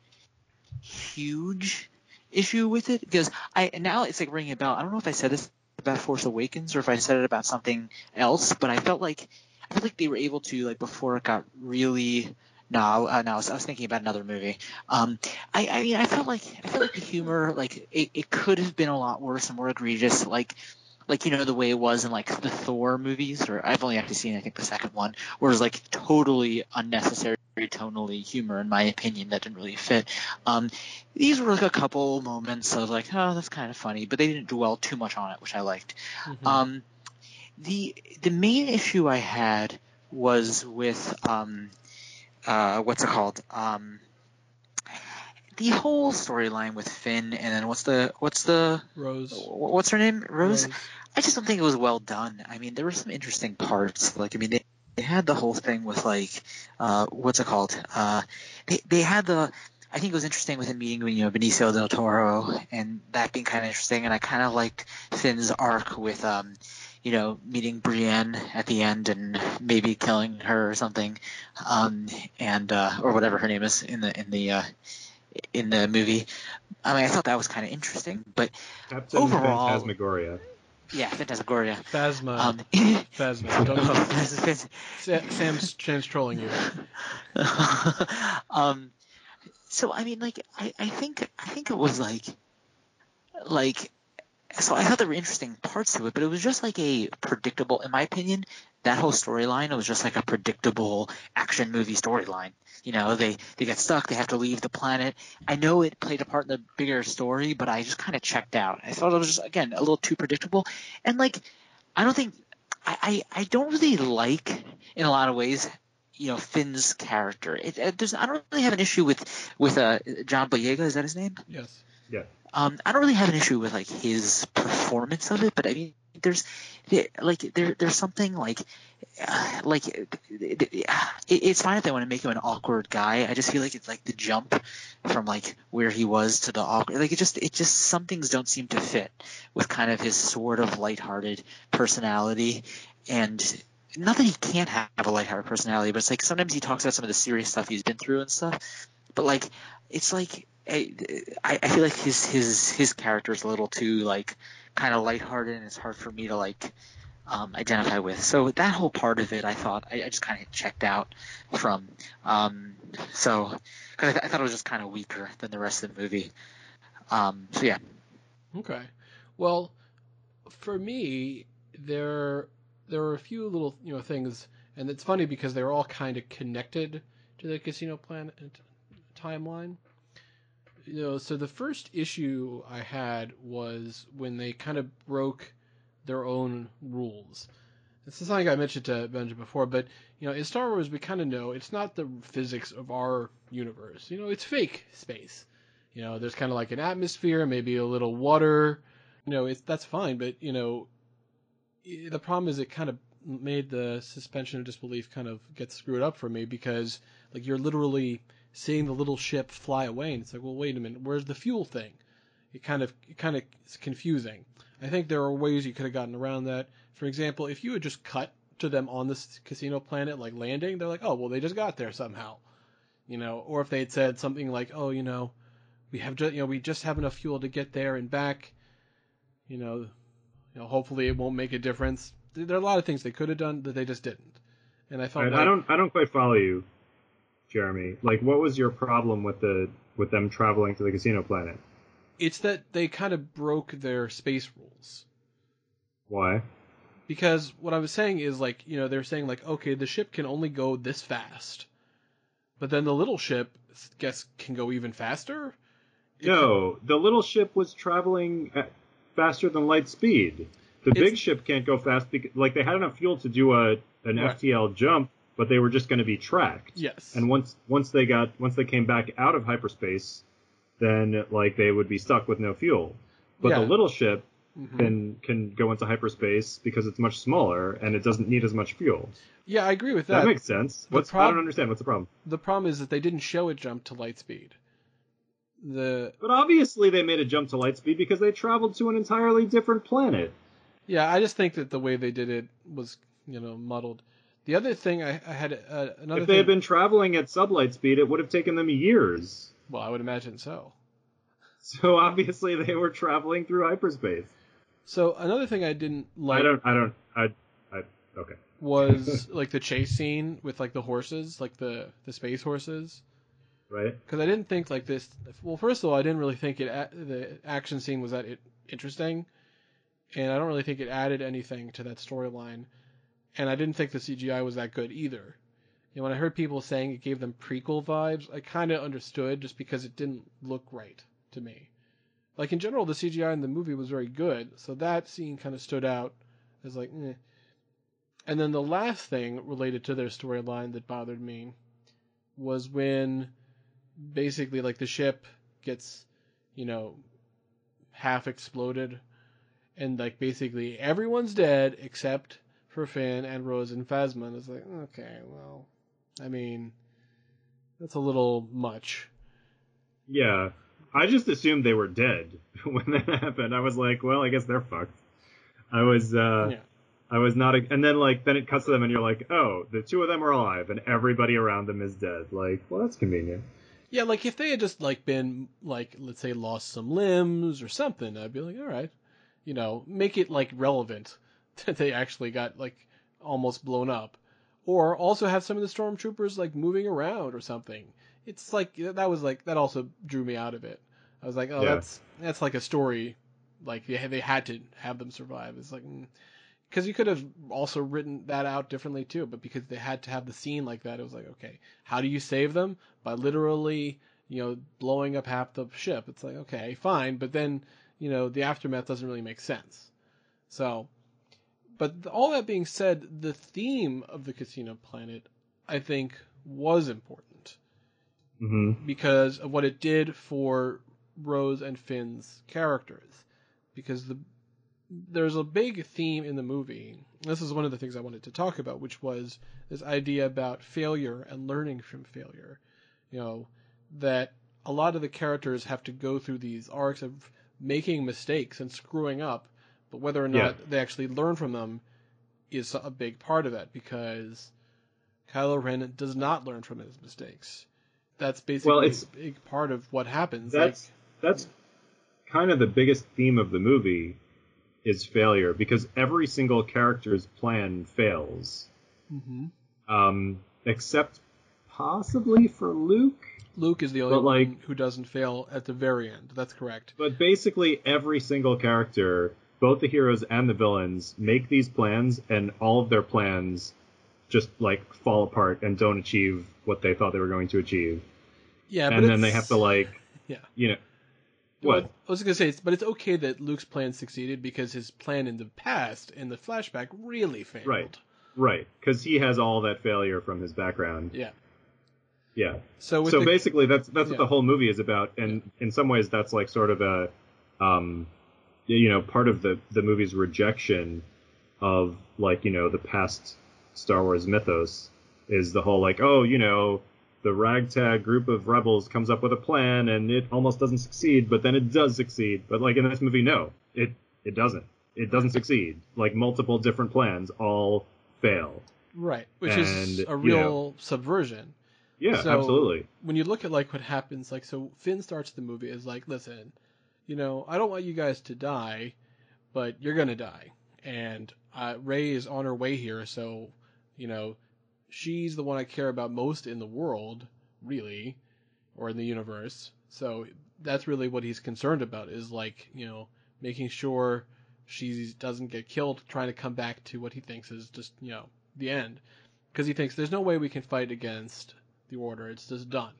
huge issue with it because I now it's like ringing a bell. I don't know if I said this about Force Awakens or if I said it about something else, but I felt like I felt like they were able to like before it got really no, uh, no, I was, I was thinking about another movie. Um, I, I mean, I felt like I felt like the humor, like it, it could have been a lot worse and more egregious, like, like you know the way it was in like the Thor movies, or I've only actually seen I think the second one, where it was like totally unnecessary tonally humor in my opinion that didn't really fit. Um, these were like a couple moments of like, oh, that's kind of funny, but they didn't dwell too much on it, which I liked. Um, the the main issue I had was with um, uh, what's it called? Um, the whole storyline with Finn and then what's the what's the rose what's her name Rose? I just don't think it was well done. I mean, there were some interesting parts. Like, I mean, they, they had the whole thing with like, uh, what's it called? Uh, they they had the. I think it was interesting with him meeting, you know, Benicio del Toro, and that being kind of interesting. And I kind of liked Finn's arc with, um, you know, meeting Brienne at the end and maybe killing her or something, um, and uh, or whatever her name is in the in the uh, in the movie. I mean, I thought that was kind of interesting, but Captain Overall- Phantasmagoria. Yeah, Phantasmagoria. Phasma. Um, Phasma. Don't know. Phas- phas- Sa- Sam's Sam's trolling you. um, so I mean, like, I, I think I think it was like, like, so I thought there were interesting parts to it, but it was just like a predictable, in my opinion, that whole storyline It was just like a predictable action movie storyline. You know, they they get stuck, they have to leave the planet. I know it played a part in the bigger story, but I just kind of checked out. I thought it was just again a little too predictable, and like, I don't think. I, I, I don't really like in a lot of ways you know Finn's character. It, it, there's I don't really have an issue with with uh, John Boyega. Is that his name? Yes. Um, I don't really have an issue with like his performance of it, but I mean, there's there, like there there's something like uh, like it, it, it's fine if they want to make him an awkward guy. I just feel like it's like the jump from like where he was to the awkward. Like it just it just some things don't seem to fit with kind of his sort of lighthearted personality and not that he can't have a lighthearted personality, but it's like sometimes he talks about some of the serious stuff he's been through and stuff. But like, it's like I, I feel like his his his character is a little too like kind of lighthearted, and it's hard for me to like um, identify with. So that whole part of it, I thought I, I just kind of checked out from. Um, so cause I, th- I, thought it was just kind of weaker than the rest of the movie. Um, so yeah. Okay. Well, for me, there there were a few little you know things, and it's funny because they were all kind of connected to the Casino Planet timeline. You know, so the first issue I had was when they kind of broke their own rules. This is something I mentioned to Benjamin before, but you know, in Star Wars we kind of know it's not the physics of our universe. You know, it's fake space. You know, there's kind of like an atmosphere, maybe a little water. You know, it's that's fine, but you know, the problem is it kind of made the suspension of disbelief kind of get screwed up for me because like you're literally seeing the little ship fly away, and it's like, well, wait a minute, where's the fuel thing? It kind of it kind of is confusing. I think there are ways you could have gotten around that. For example, if you had just cut to them on this casino planet, like landing, they're like, oh, well, they just got there somehow, you know. Or if they had said something like, oh, you know, we have just, you know, we just have enough fuel to get there and back, you know, you know, hopefully it won't make a difference. There are a lot of things they could have done that they just didn't. And I felt I, like, I don't, I don't quite follow you, Jeremy. Like, what was your problem with the with them traveling to the casino planet? It's that they kind of broke their space rules. Why? Because what I was saying is like, you know, they're saying like, okay, the ship can only go this fast, but then the little ship, guess, can go even faster. It no, can... the little ship was traveling uh, faster than light speed. The it's... big ship can't go fast because, like, they had enough fuel to do a an right. FTL jump, but they were just going to be tracked. Yes. And once once they got once they came back out of hyperspace, then like they would be stuck with no fuel. But yeah. the little ship mm-hmm. can can go into hyperspace because it's much smaller and it doesn't need as much fuel. Yeah, I agree with that. That makes sense. What's prob- I don't understand. What's the problem? The problem is that they didn't show a jump to light speed. The But obviously they made a jump to light speed because they traveled to an entirely different planet. Yeah, I just think that the way they did it was, you know, muddled. The other thing I, I had uh, another. If they thing... had been traveling at sublight speed, it would have taken them years. Well, I would imagine so. So obviously they were traveling through hyperspace. So another thing I didn't like. I don't. I don't. I. I. Okay. Was like the chase scene with like the horses, like the the space horses. Right. Because I didn't think like this. Well, first of all, I didn't really think it. The action scene was that it interesting, and I don't really think it added anything to that storyline. And I didn't think the CGI was that good either. You know, when I heard people saying it gave them prequel vibes, I kind of understood just because it didn't look right to me. Like in general, the CGI in the movie was very good, so that scene kind of stood out as like, eh. And then the last thing related to their storyline that bothered me was when basically like the ship gets, you know, half exploded and like basically everyone's dead except for Finn and Rose and Phasma. And it's like, okay, well, I mean, that's a little much. Yeah, I just assumed they were dead when that happened. I was like, well, I guess they're fucked. I was, uh, yeah. I was not, a, and then like, then it cuts to them, and you're like, oh, the two of them are alive, and everybody around them is dead. Like, well, that's convenient. Yeah, like if they had just like been like, let's say, lost some limbs or something, I'd be like, all right, you know, make it like relevant that they actually got like almost blown up, or also have some of the stormtroopers like moving around or something. It's like that was like that also drew me out of it. I was like, oh, yeah. that's that's like a story. Like they they had to have them survive. It's like because mm. you could have also written that out differently too, but because they had to have the scene like that, it was like, okay, how do you save them? By literally, you know, blowing up half the ship. It's like, okay, fine, but then you know the aftermath doesn't really make sense. So, but all that being said, the theme of the Casino Planet, I think, was important mm-hmm. because of what it did for Rose and Finn's characters because the there's a big theme in the movie. This is one of the things I wanted to talk about, which was this idea about failure and learning from failure. You know, that a lot of the characters have to go through these arcs of making mistakes and screwing up, but whether or not yeah. they actually learn from them is a big part of it because Kylo Ren does not learn from his mistakes. that's basically Well, it's- a big part of what happens. That's that's kind of the biggest theme of the movie is failure because every single character's plan fails, like, hmm um, except possibly for Luke. Luke is the only like- one who doesn't fail at the very end. That's correct. But basically, every single character, both the heroes and the villains, make these plans, and all of their plans just like fall apart and don't achieve what they thought they were going to achieve. Yeah, but and then they have to like, Yeah. you know, Well, what? I was gonna say, it's- but it's okay that Luke's plan succeeded because his plan in the past, in the flashback, really failed. Right. Right, because he has all that failure from his background. Yeah. Yeah. So so the, basically, that's that's Yeah. what the whole movie is about, and in some ways, that's like sort of a, um, you know, part of the the movie's rejection of like you know the past Star Wars mythos is the whole like oh you know the ragtag group of rebels comes up with a plan and it almost doesn't succeed, but then it does succeed. But like in this movie, no, it it doesn't. It doesn't succeed. Like multiple different plans all fail. right, which is and, a you real know- subversion. Yeah, So- absolutely. when you look at like what happens, like so Finn starts the movie is like, listen, you know, I don't want you guys to die, but you're gonna die, and uh, Rey is on her way here, so you know, she's the one I care about most in the world, really, or in the universe. So that's really what he's concerned about is like, you know, making sure she doesn't get killed, trying to come back to what he thinks is just, you know, the end, because he thinks there's no way we can fight against the order. It's just done.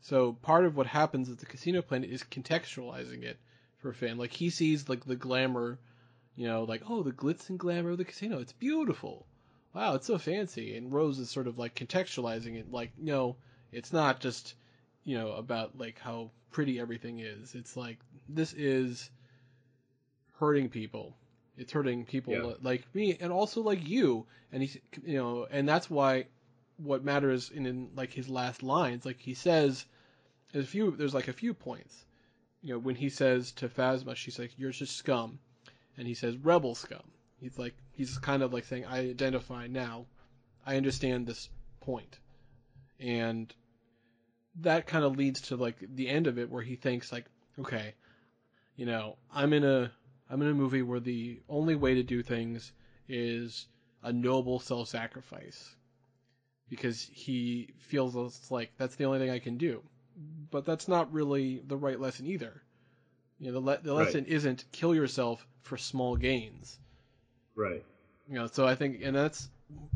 So part of what happens at the casino planet is contextualizing it for Finn. Like he sees like the glamour, you know, like oh the glitz and glamour of the casino. It's beautiful. Wow, it's so fancy. And Rose is sort of like contextualizing it. Like no, it's not just you know about like how pretty everything is. It's like this is hurting people. It's hurting people Yeah. like me and also like you. And he's you know, and that's why what matters in, in like his last lines. Like he says, there's a few. There's like a few points. You know, when he says to Phasma, she's like, "You're just scum," and he says, "Rebel scum." He's like, he's kind of like saying, "I identify now. I understand this point," and that kind of leads to like the end of it, where he thinks like, "Okay, you know, I'm in a I'm in a movie where the only way to do things is a noble self-sacrifice." Because he feels it's like that's the only thing I can do. But that's not really the right lesson either. You know, the, le- the Right. lesson isn't kill yourself for small gains. Right. You know, so I think, and that's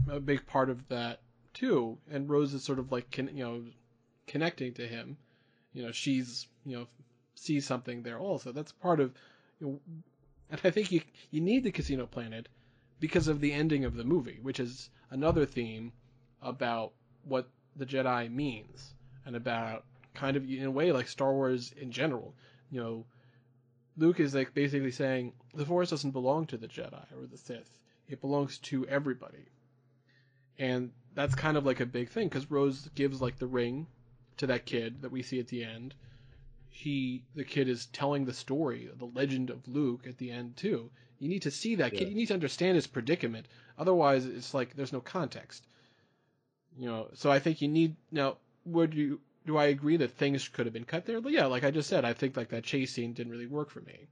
a big part of that too. And Rose is sort of like, con- you know, connecting to him. You know, she's, you know, sees something there also. That's part of, you know, and I think you you need the Casino Planet because of the ending of the movie, which is another theme about what the Jedi means and about kind of in a way like Star Wars in general. You know, Luke is like basically saying the Force doesn't belong to the Jedi or the Sith; it belongs to everybody, and that's kind of like a big thing because Rose gives like the ring to that kid that we see at the end. He, the kid, is telling the story, the legend of Luke at the end too. You need to see that kid. Yeah. You need to understand his predicament. Otherwise, it's like there's no context. You know, so I think you need now. Would you do I agree that things could have been cut there? But yeah, like I just said, I think like that chase scene didn't really work for me.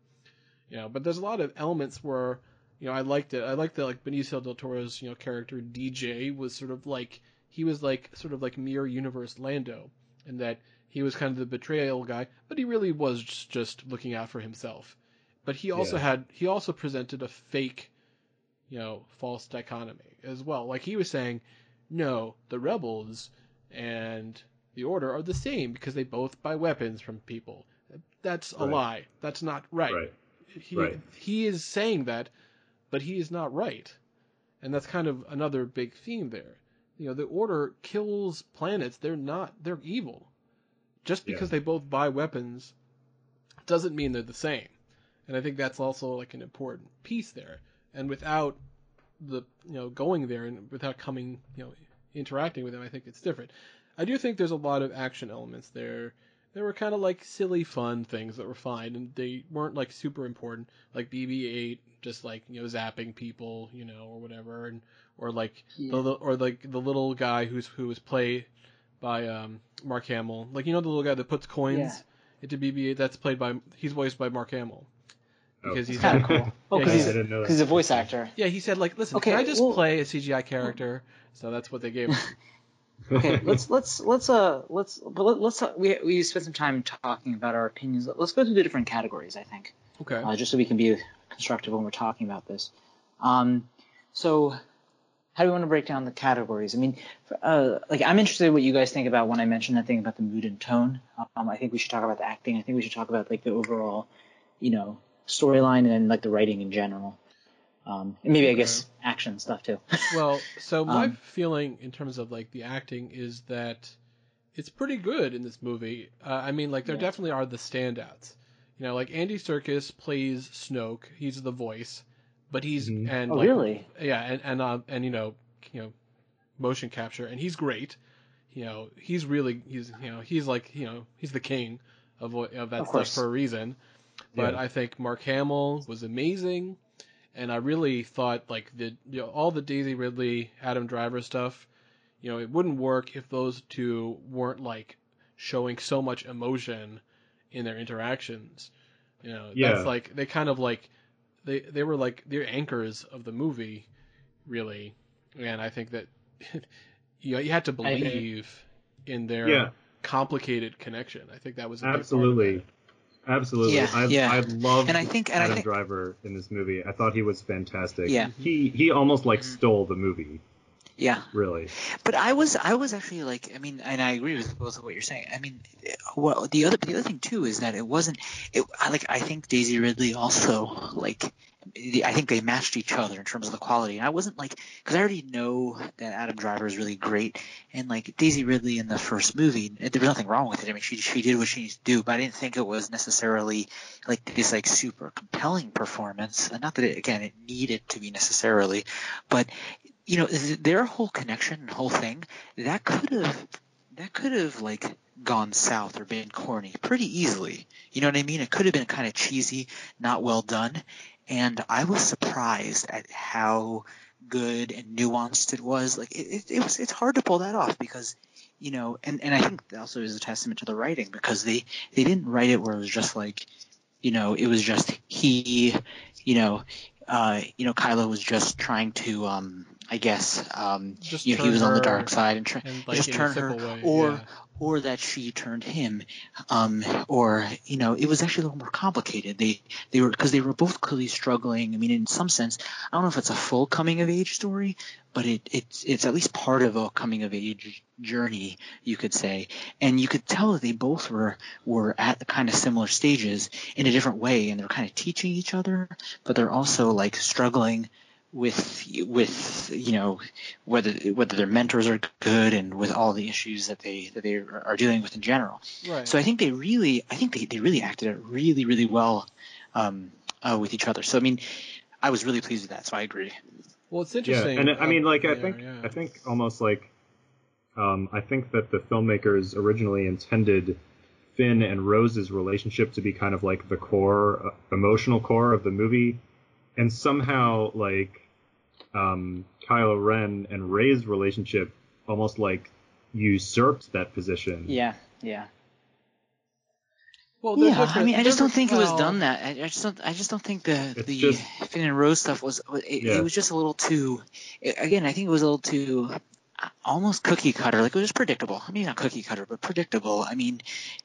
You know, but there's a lot of elements where you know I liked it. I liked that like Benicio del Toro's you know character DJ was sort of like he was like sort of like mirror universe Lando, and that he was kind of the betrayal guy, but he really was just, just looking out for himself. But he also Yeah. had he also presented a fake, you know, false dichotomy as well. Like he was saying, no, the rebels and the order are the same because they both buy weapons from people. That's a Right. lie. That's not right. Right. He Right. he is saying that, but he is not right. And that's kind of another big theme there. You know, the order kills planets. They're not they're evil. Just because Yeah. they both buy weapons doesn't mean they're the same. And I think that's also like an important piece there. And without the you know going there and without coming you know interacting with them, I think it's different. I do think there's a lot of action elements there. There were kind of like silly fun things that were fine, and they weren't like super important, like BB-8 just like you know zapping people, you know, or whatever, and or like Yeah. the or like the little guy who's who was played by um, Mark Hamill. Like you know the little guy that puts coins Yeah. into BB-8. That's played by he's voiced by Mark Hamill because he's Kind of cool. Oh, because he- he's, I didn't know that. because he's a voice actor. yeah he said like listen Okay, can I just well- play a CGI character? So that's what they gave him. Okay, let's let's let's uh let's but let, let's uh, we we spent some time talking about our opinions. Let's go through the different categories. I think. Okay. uh, just so we can be constructive when we're talking about this. Um, so, how do we want to break down the categories? I mean, uh, like I'm interested in what you guys think about when I mentioned that thing about the mood and tone. Um, I think we should talk about the acting. I think we should talk about like the overall, you know, storyline and like the writing in general. Um, and maybe I guess action stuff too. Well, so my Um, feeling in terms of like the acting is that it's pretty good in this movie. Uh, I mean, like there Yeah. definitely are the standouts. You know, like Andy Serkis plays Snoke. He's the voice, but he's Mhm. and oh, like, really? yeah, and and uh, and you know, you know, motion capture, and he's great. You know, he's really he's you know he's like you know he's the king of what- of that Of stuff for a reason. But Yeah. I think Mark Hamill was amazing, and I really thought like the you know, all the Daisy Ridley, Adam Driver stuff. You know, it wouldn't work if those two weren't like showing so much emotion in their interactions. You know, Yeah. that's like they kind of like they they were like they're anchors of the movie, really. And I think that you know, you had to I agree. believe in their Yeah. complicated connection. I think that was a big part of Absolutely. Absolutely. Yeah, I, yeah. I loved And I think- and I Adam think- Driver in this movie. I thought he was fantastic. Yeah. He he almost like Mm-hmm. stole the movie, Yeah. really. But I was I was actually like I mean and I agree with both of what you're saying. I mean, well the other the other thing too is that it wasn't it I like I think Daisy Ridley also like I think they matched each other in terms of the quality. And I wasn't like because I already know that Adam Driver is really great and like Daisy Ridley in the first movie there was nothing wrong with it. I mean she she did what she needs to do, but I didn't think it was necessarily like this like super compelling performance. And not that it again it needed to be necessarily, but you know th- their whole connection and whole thing that could have that could have like gone south or been corny pretty easily. You know what i mean? It could have been kind of cheesy not well done. And i was surprised at how good and nuanced it was. Like it, it, it was it's hard to pull that off because you know and, and i think that also is a testament to the writing because they they didn't write it where it was just like you know it was just he you know uh, you know, Kylo was just trying to, um, I guess, um, you know, he was on the dark side and, try, and like just turn her, way, or yeah. or that she turned him, um, or you know, it was actually a little more complicated. They they were because they were both clearly struggling. I mean, in some sense, I don't know if it's a full coming of age story, but it it's it's at least part of a coming of age journey, you could say. And you could tell that they both were were at the kind of similar stages in a different way, and they're kind of teaching each other, but they're also like struggling with with you know whether whether their mentors are good and with all the issues that they that they are are dealing with in general. Right. So I think they really I think they, they really acted it really really well um, uh, with each other. So I mean I was really pleased with that. So I agree. well, it's Yeah, interesting. and I mean, like I yeah, think yeah. I think almost like um, I think that the filmmakers originally intended Finn and Rose's relationship to be kind of like the core, uh, emotional core of the movie, and somehow like um, Kylo Ren and Rey's relationship almost like usurped that position. Yeah, yeah. Well, Yeah, I mean, I just don't think it was done that. I, I just don't. I just don't think the the just- Finn and Rose stuff was. It, Yeah. it was just a little too. It, again, I think it was a little too, uh, almost cookie cutter. Like it was just predictable. I mean, not cookie cutter, but predictable. I mean,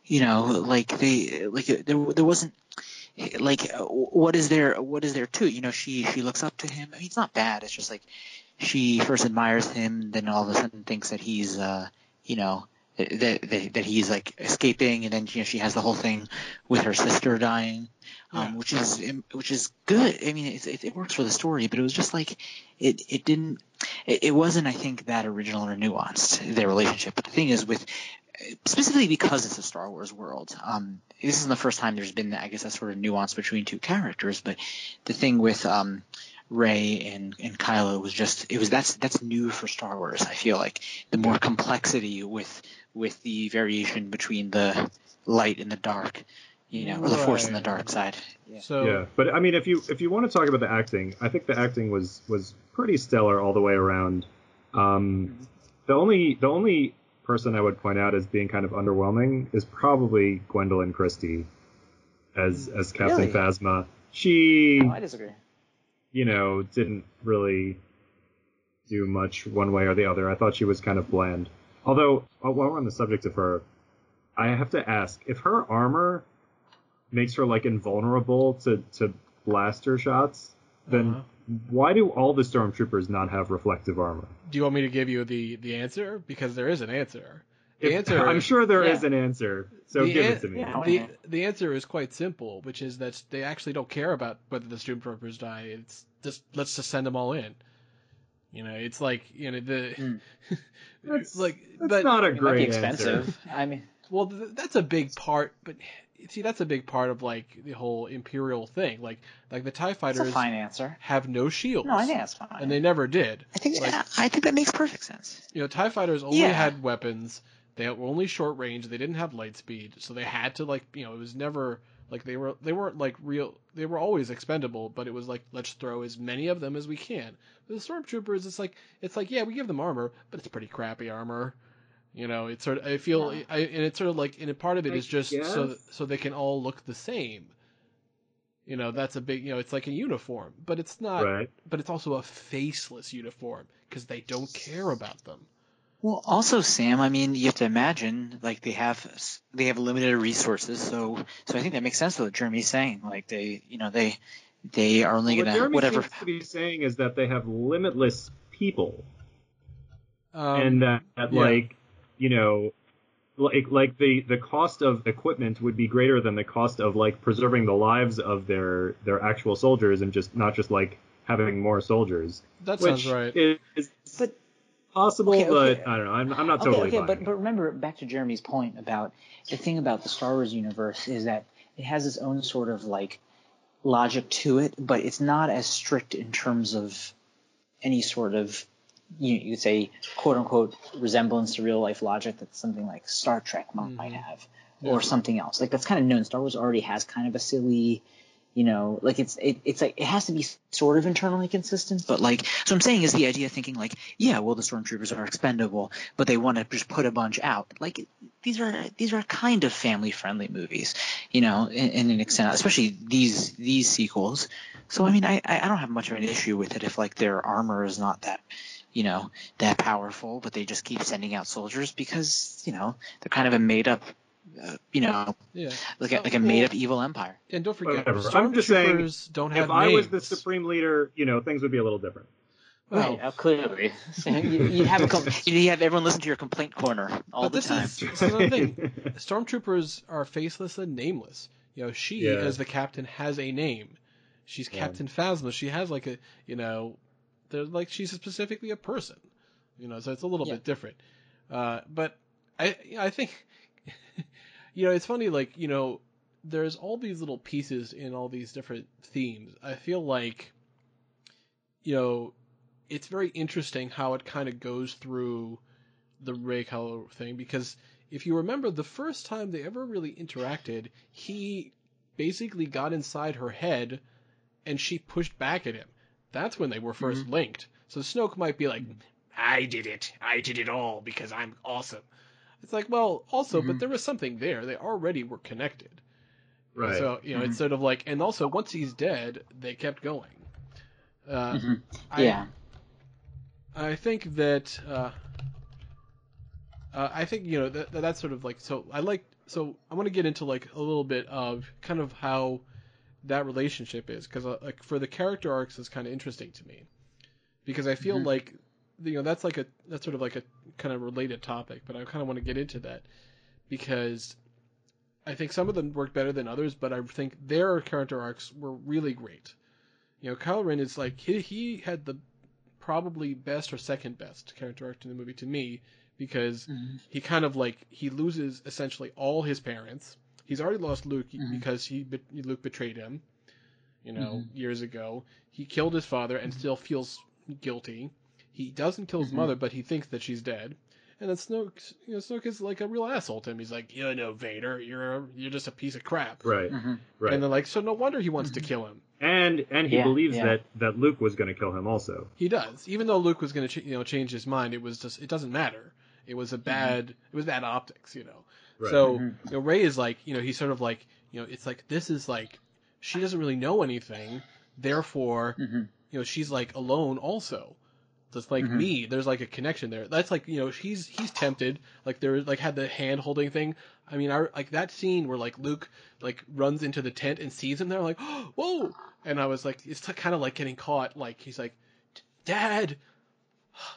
you know, like they like there there wasn't like uh, what is there what is there to you know she she looks up to him. I mean, it's not bad. It's just like she first admires him, then all of a sudden thinks that he's uh you know that, that that he's like escaping, and then you know she has the whole thing with her sister dying, um, Yeah. which is which is good. I mean, it, it, it works for the story, but it was just like it it didn't it, it wasn't I think that original or nuanced their relationship. But the thing is with specifically because it's a Star Wars world. Um, this isn't the first time there's been I guess that sort of nuance between two characters, but the thing with um, Rey and, and Kylo was just it was that's that's new for Star Wars. I feel like the more complexity with with the variation between the light and the dark, you know, or the force and the dark side. Yeah. So Yeah, but I mean, if you if you want to talk about the acting, I think the acting was was pretty stellar all the way around. Um, the only the only person I would point out as being kind of underwhelming is probably Gwendoline Christie as as Captain Really? Phasma. She, Oh, I disagree. you know, didn't really do much one way or the other. I thought she was kind of bland. Although, uh, while we're on the subject of her, I have to ask if her armor makes her like invulnerable to to blaster shots, then Uh-huh. why do all the stormtroopers not have reflective armor? Do you want me to give you the the answer? Because there is an answer. The If- answer. I'm sure there is Yeah. an answer, so The give an- it to me. yeah. the the answer is quite simple, which is that they actually don't care about whether the stormtroopers die. It's just let's just send them all in. You know, it's like you know the Mm. That's, like, that's but not a It might be great answer. expensive. I mean, well, th- that's a big part. But see, that's a big part of like the whole imperial thing. Like like the Tie fighters fine answer. have no shields. No, I think that's fine. and they never did. I think like- I think that makes perfect sense. You know, TIE fighters only Yeah. had weapons. They were only short range. They didn't have light speed, so they had to like you know it was never like they were they weren't like real. They were always expendable, but it was like let's throw as many of them as we can. With the stormtroopers, it's like it's like yeah we give them armor, but it's pretty crappy armor. You know, it's sort of I feel Yeah. I, and it's sort of like and a part of it I is just so guess. so they can all look the same. You know, that's a big you know it's like a uniform, but it's not. Right. But it's also a faceless uniform because they don't care about them. Well, also, Sam, I mean, you have to imagine like they have they have limited resources, so so I think that makes sense what Jeremy's saying. Like they, you know, they they are only What gonna Jeremy whatever. seems to be saying is that they have limitless people, Um, and that, that yeah. like, you know, like like the the cost of equipment would be greater than the cost of like preserving the lives of their their actual soldiers, and just not just like having more soldiers. That which sounds right. is But- possible, Okay, okay. but I don't know. I'm, I'm not Okay, totally okay, buying but it. but remember back to Jeremy's point about the thing about the Star Wars universe is that it has its own sort of like logic to it, but it's not as strict in terms of any sort of you you could say quote unquote resemblance to real life logic that something like Star Trek might, might Mhm. have or something else. Like that's kind of known. Star Wars already has kind of a silly you know, like it's it, it's like it has to be sort of internally consistent, but like, so I'm saying is the idea of thinking like, yeah, well, the stormtroopers are expendable, but they want to just put a bunch out. Like these are these are kind of family friendly movies, you know, in, in an extent, especially these these sequels. So I mean, I I don't have much of an issue with it if like their armor is not that. You know that powerful, but they just keep sending out soldiers because you know they're kind of a made up, uh, you know, Yeah. like a, like a made up evil empire. And don't forget, Whatever. I'm just saying, stormtroopers don't have If I was the supreme leader, you know, things would be a little different. Well, right, uh, clearly you, you have a com- You have everyone listen to your complaint corner all but the this time. is this is another thing. Stormtroopers are faceless and nameless. You know, she Yeah. as the captain has a name. She's Yeah. Captain Phasma. She has like a you know, they're like she's specifically a person. You know, so it's a little Yeah. bit different. Uh, but I I think you know it's funny like you know there's all these little pieces in all these different themes. I feel like you know it's very interesting how it kind of goes through the Rey Kylo thing because if you remember the first time they ever really interacted, he basically got inside her head and she pushed back at him. That's when they were 1st linked. So Snoke might be like, I did it. I did it all because I'm awesome. It's like, well, also, but there was something there. They already were connected. Right. So, you know, it's sort of like, and also once he's dead, they kept going. Uh, Mhm. I- yeah. I think that uh, uh, I think you know that that's sort of like so I like so I want to get into like a little bit of kind of how that relationship is because uh, like for the character arcs is kind of interesting to me because I feel Mhm. like you know that's like a that's sort of like a kind of related topic but I kind of want to get into that because I think some of them work better than others but I think their character arcs were really great. You know, Kylo Ren is like he he had the probably best or second best character arc in the movie to me because Mhm. he kind of like he loses essentially all his parents. He's already lost Luke Mhm. because he Luke betrayed him, you know, Mhm. years ago. He killed his father and still feels guilty. He doesn't kill his Mhm. mother, but he thinks that she's dead. And then Snoke, you know, Snoke is like a real asshole to him. He's like, "You're no Vader. You're a, you're just a piece of crap." Right. Mhm. Right. And they're like, "So no wonder he wants to kill him." and and he Yeah, believes yeah. that that Luke was going to kill him also. He does, even though Luke was going to, ch- you know, change his mind. It was just, it doesn't matter. It was a bad it was bad optics, you know. Right. So Mhm. you know, Rey is like, you know, he's sort of like, you know, it's like this is like she doesn't really know anything, therefore, hmm you know, she's like alone also. Just like Mhm. me, there's like a connection there. That's like, you know, he's he's tempted. Like there like had the hand holding thing. I mean, I like that scene where like Luke like runs into the tent and sees him there, like, whoa! And I was like, it's kind of like getting caught. Like he's like, Dad,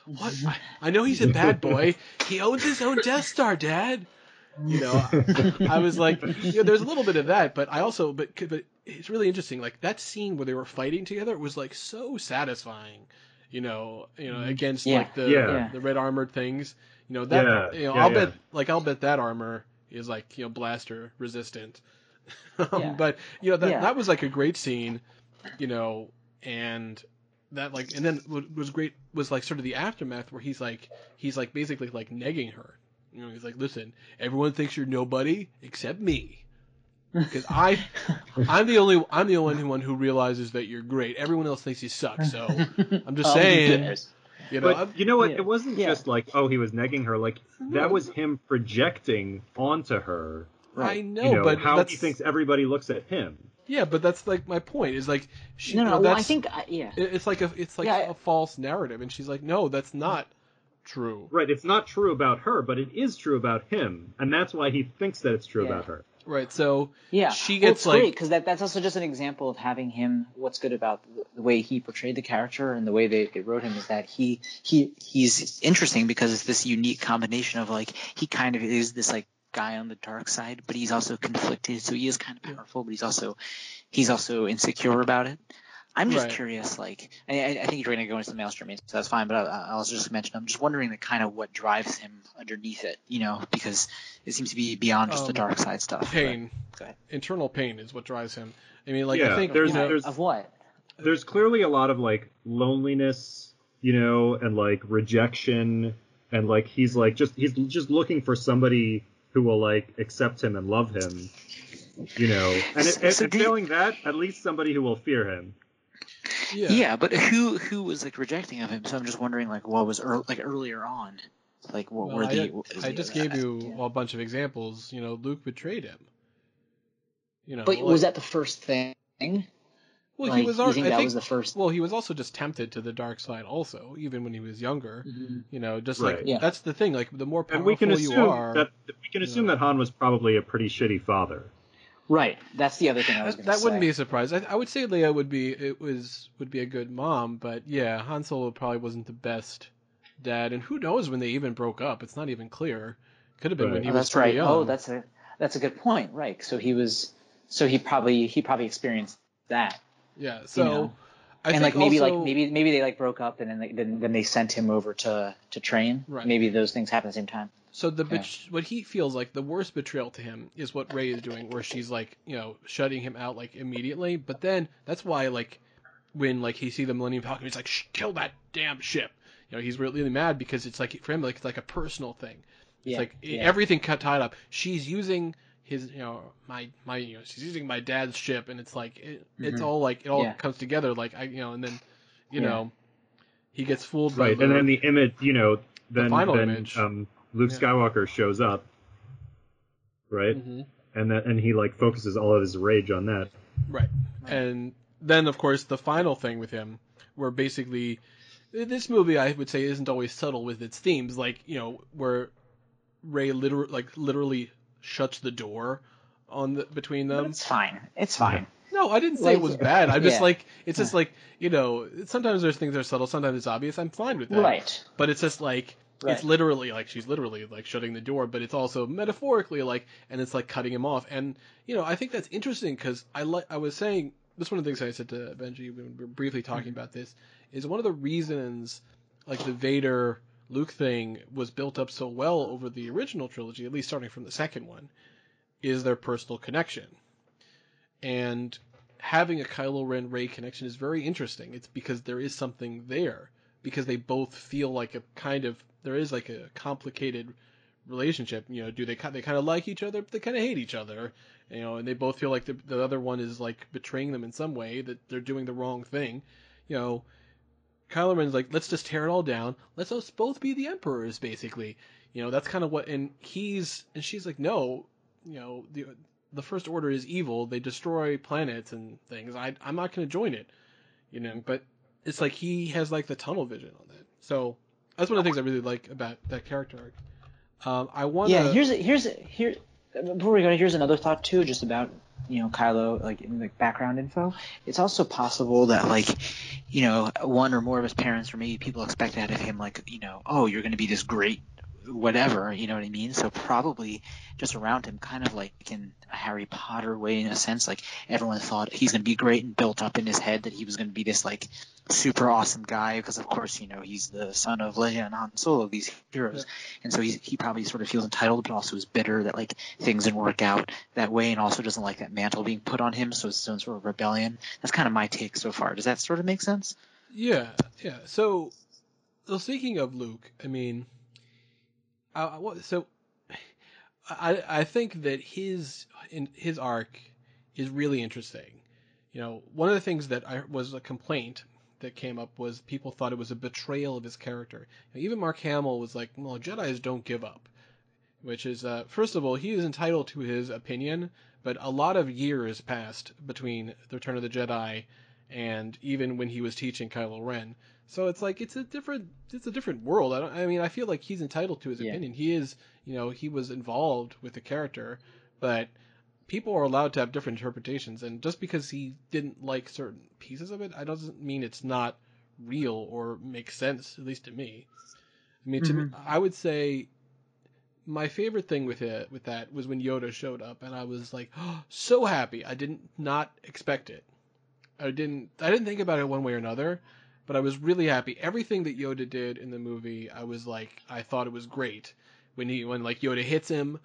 what? I, I know he's a bad boy. He owns his own Death Star, Dad. You know, I was like, you know, there's a little bit of that, but I also, but but it's really interesting. Like that scene where they were fighting together was like so satisfying. You know, you know, against Yeah. like the Yeah. Yeah. the red armored things. You know that. Yeah, You know, yeah, I'll yeah. bet like I'll bet that armor is like you know blaster resistant. Um, Yeah. But you know that Yeah. that was like a great scene. You know, and that like and then what was great was like sort of the aftermath where he's like he's like basically like negging her. You know, he's like, listen, everyone thinks you're nobody except me. Because I, I'm the only, I'm the only one who realizes that you're great. Everyone else thinks you suck. So I'm just Oh, saying, you know, But I'm- you know what? Yeah. It wasn't Yeah. just like, oh, he was negging her. Like that mm-hmm. was him projecting onto her. I know, you know but how that's, he thinks everybody looks at him. yeah, but that's like my point is like, she, No, you no. know, Well, I think I, yeah. it's like a, it's like Yeah, I- a false narrative, and she's like, no, that's not true. Right. It's not true about her, but it is true about him, and that's why he thinks that it's true Yeah. about her. Right. So Yeah, she well, gets it's like, great because that, that's also just an example of having him. What's good about the, the way he portrayed the character and the way they, they wrote him is that he he he's interesting because it's this unique combination of like he kind of is this like guy on the dark side, but he's also conflicted, so he is kind of powerful, but he's also he's also insecure about it. I'm just Right. curious, like I, I I think you're going to go into something else, Jermaine, so that's fine. But I, I'll just mention, I'm just wondering the kind of what drives him underneath it, you know, because it seems to be beyond just the Um, dark side stuff. pain, internal pain is what drives him. I mean, like Yeah, I think there's- you know, there's- of what? There's clearly a lot of like loneliness, you know, and like rejection, and like he's like just he's just looking for somebody who will like accept him and love him, you know, and, it, and, So and do you- failing that, at least somebody who will fear him. Yeah. Yeah. but who who was like rejecting of him? So I'm just wondering, like, what was ear- like earlier on, like what Well, were I, the? I just gave you a bunch of examples. You know, Luke betrayed him. You know, But like- was that the first thing? well, like, he was. you think I that think, was the first? well, he was also just tempted to the dark side, also, even when he was younger. Mhm. You know, just Right. like Yeah. that's the thing. Like the more And powerful we can you assume are, that we can assume know. that Han was probably a pretty shitty father. Right. That's the other thing I was that, going to that say. wouldn't be a surprise. I, I would say Leia would be it was would be a good mom, but yeah, Han Solo probably wasn't the best dad, and who knows when they even broke up? It's not even clear. Could have been when Right. he Oh, was that's pretty right. young. Oh, that's a that's a good point. Right. So he was. So he probably he probably experienced that. yeah. So know. I and like maybe also, like maybe maybe they like broke up and then they, then then they sent him over to to train. Right. Maybe those things happen at the same time. So the Yeah. bet- what he feels like the worst betrayal to him is what Rey is doing, where she's like, you know, shutting him out like immediately. But then that's why like when like he see the Millennium Falcon, he's like, kill that damn ship. You know, he's really, really mad because it's like for him like it's like a personal thing. It's Yeah, like yeah. everything cut tied up. She's using his, you know, my my, you know, she's using my dad's ship, and it's like it, it's Mhm. all like it all Yeah. comes together. Like I, you know, and then you Yeah. know he gets fooled by Right, and then the image, you know, then final then image. um, Luke Yeah. Skywalker shows up, right, Mhm. and that and he like focuses all of his rage on that. Right. And then, of course, the final thing with him, where basically, this movie I would say isn't always subtle with its themes, like you know, where Rey liter- like literally shuts the door on the between them. It's fine. It's fine. No, I didn't say it was bad. I'm just like, it's just like you know, sometimes there's things that are subtle, sometimes it's obvious. I'm fine with that. Right. But it's just like. It's literally like she's literally like shutting the door, but it's also metaphorically like, and it's like cutting him off. And you know, I think that's interesting because I like I was saying this one of the things I said to Benji when we were briefly talking mm-hmm. about this is one of the reasons like the Vader Luke thing was built up so well over the original trilogy, at least starting from the second one, is their personal connection. And having a Kylo Ren Rey connection is very interesting. It's because there is something there because they both feel like a kind of there is like a complicated relationship. You know, do they they kind of like each other, but they kind of hate each other. You know, and they both feel like the the other one is like betraying them in some way that they're doing the wrong thing. You know, Kylo Ren's like, let's just tear it all down. Let's us both be the emperors, basically. You know, that's kind of what. And he's and she's like, no, you know, the the First Order is evil. They destroy planets and things. I I'm not going to join it. You know, but it's like he has like the tunnel vision on that. So that's one of the things I really like about that character arc. Um, I want. Yeah, here's a, here's a, here before we go. Here's another thought too, just about you know Kylo like in the background info. It's also possible that like you know one or more of his parents or maybe people expect out of him like you know oh you're going to be this great whatever, you know what I mean? So probably just around him, kind of like in a Harry Potter way, in a sense, like everyone thought he's going to be great and built up in his head that he was going to be this like super awesome guy because of course you know he's the son of Leia and Han Solo, these heroes, yeah. and so he he probably sort of feels entitled, but also is bitter that like things didn't work out that way, and also doesn't like that mantle being put on him, so it's his own sort of rebellion. That's kind of my take so far. Does that sort of make sense? Yeah, yeah. So, well, speaking of Luke, I mean uh, so I I think that his in his arc is really interesting. You know, one of the things that I was a complaint that came up was people thought it was a betrayal of his character. even Mark Hamill was like, "Well, Jedi's don't give up," which is uh, first of all, he is entitled to his opinion, but a lot of years passed between the Return of the Jedi and even when he was teaching Kylo Ren. So it's like it's a different it's a different world. I, I mean, I feel like he's entitled to his yeah. opinion. He is, you know, he was involved with the character, but people are allowed to have different interpretations. And just because he didn't like certain pieces of it, I doesn't mean it's not real or makes sense. At least to me. I mean, to mm-hmm. me, I would say my favorite thing with it with that was when Yoda showed up, and I was like, oh, so happy. I didn't not expect it. I didn't I didn't think about it one way or another but I was really happy. Everything that Yoda did in the movie, I was like, I thought it was great. When he, when like Yoda hits him,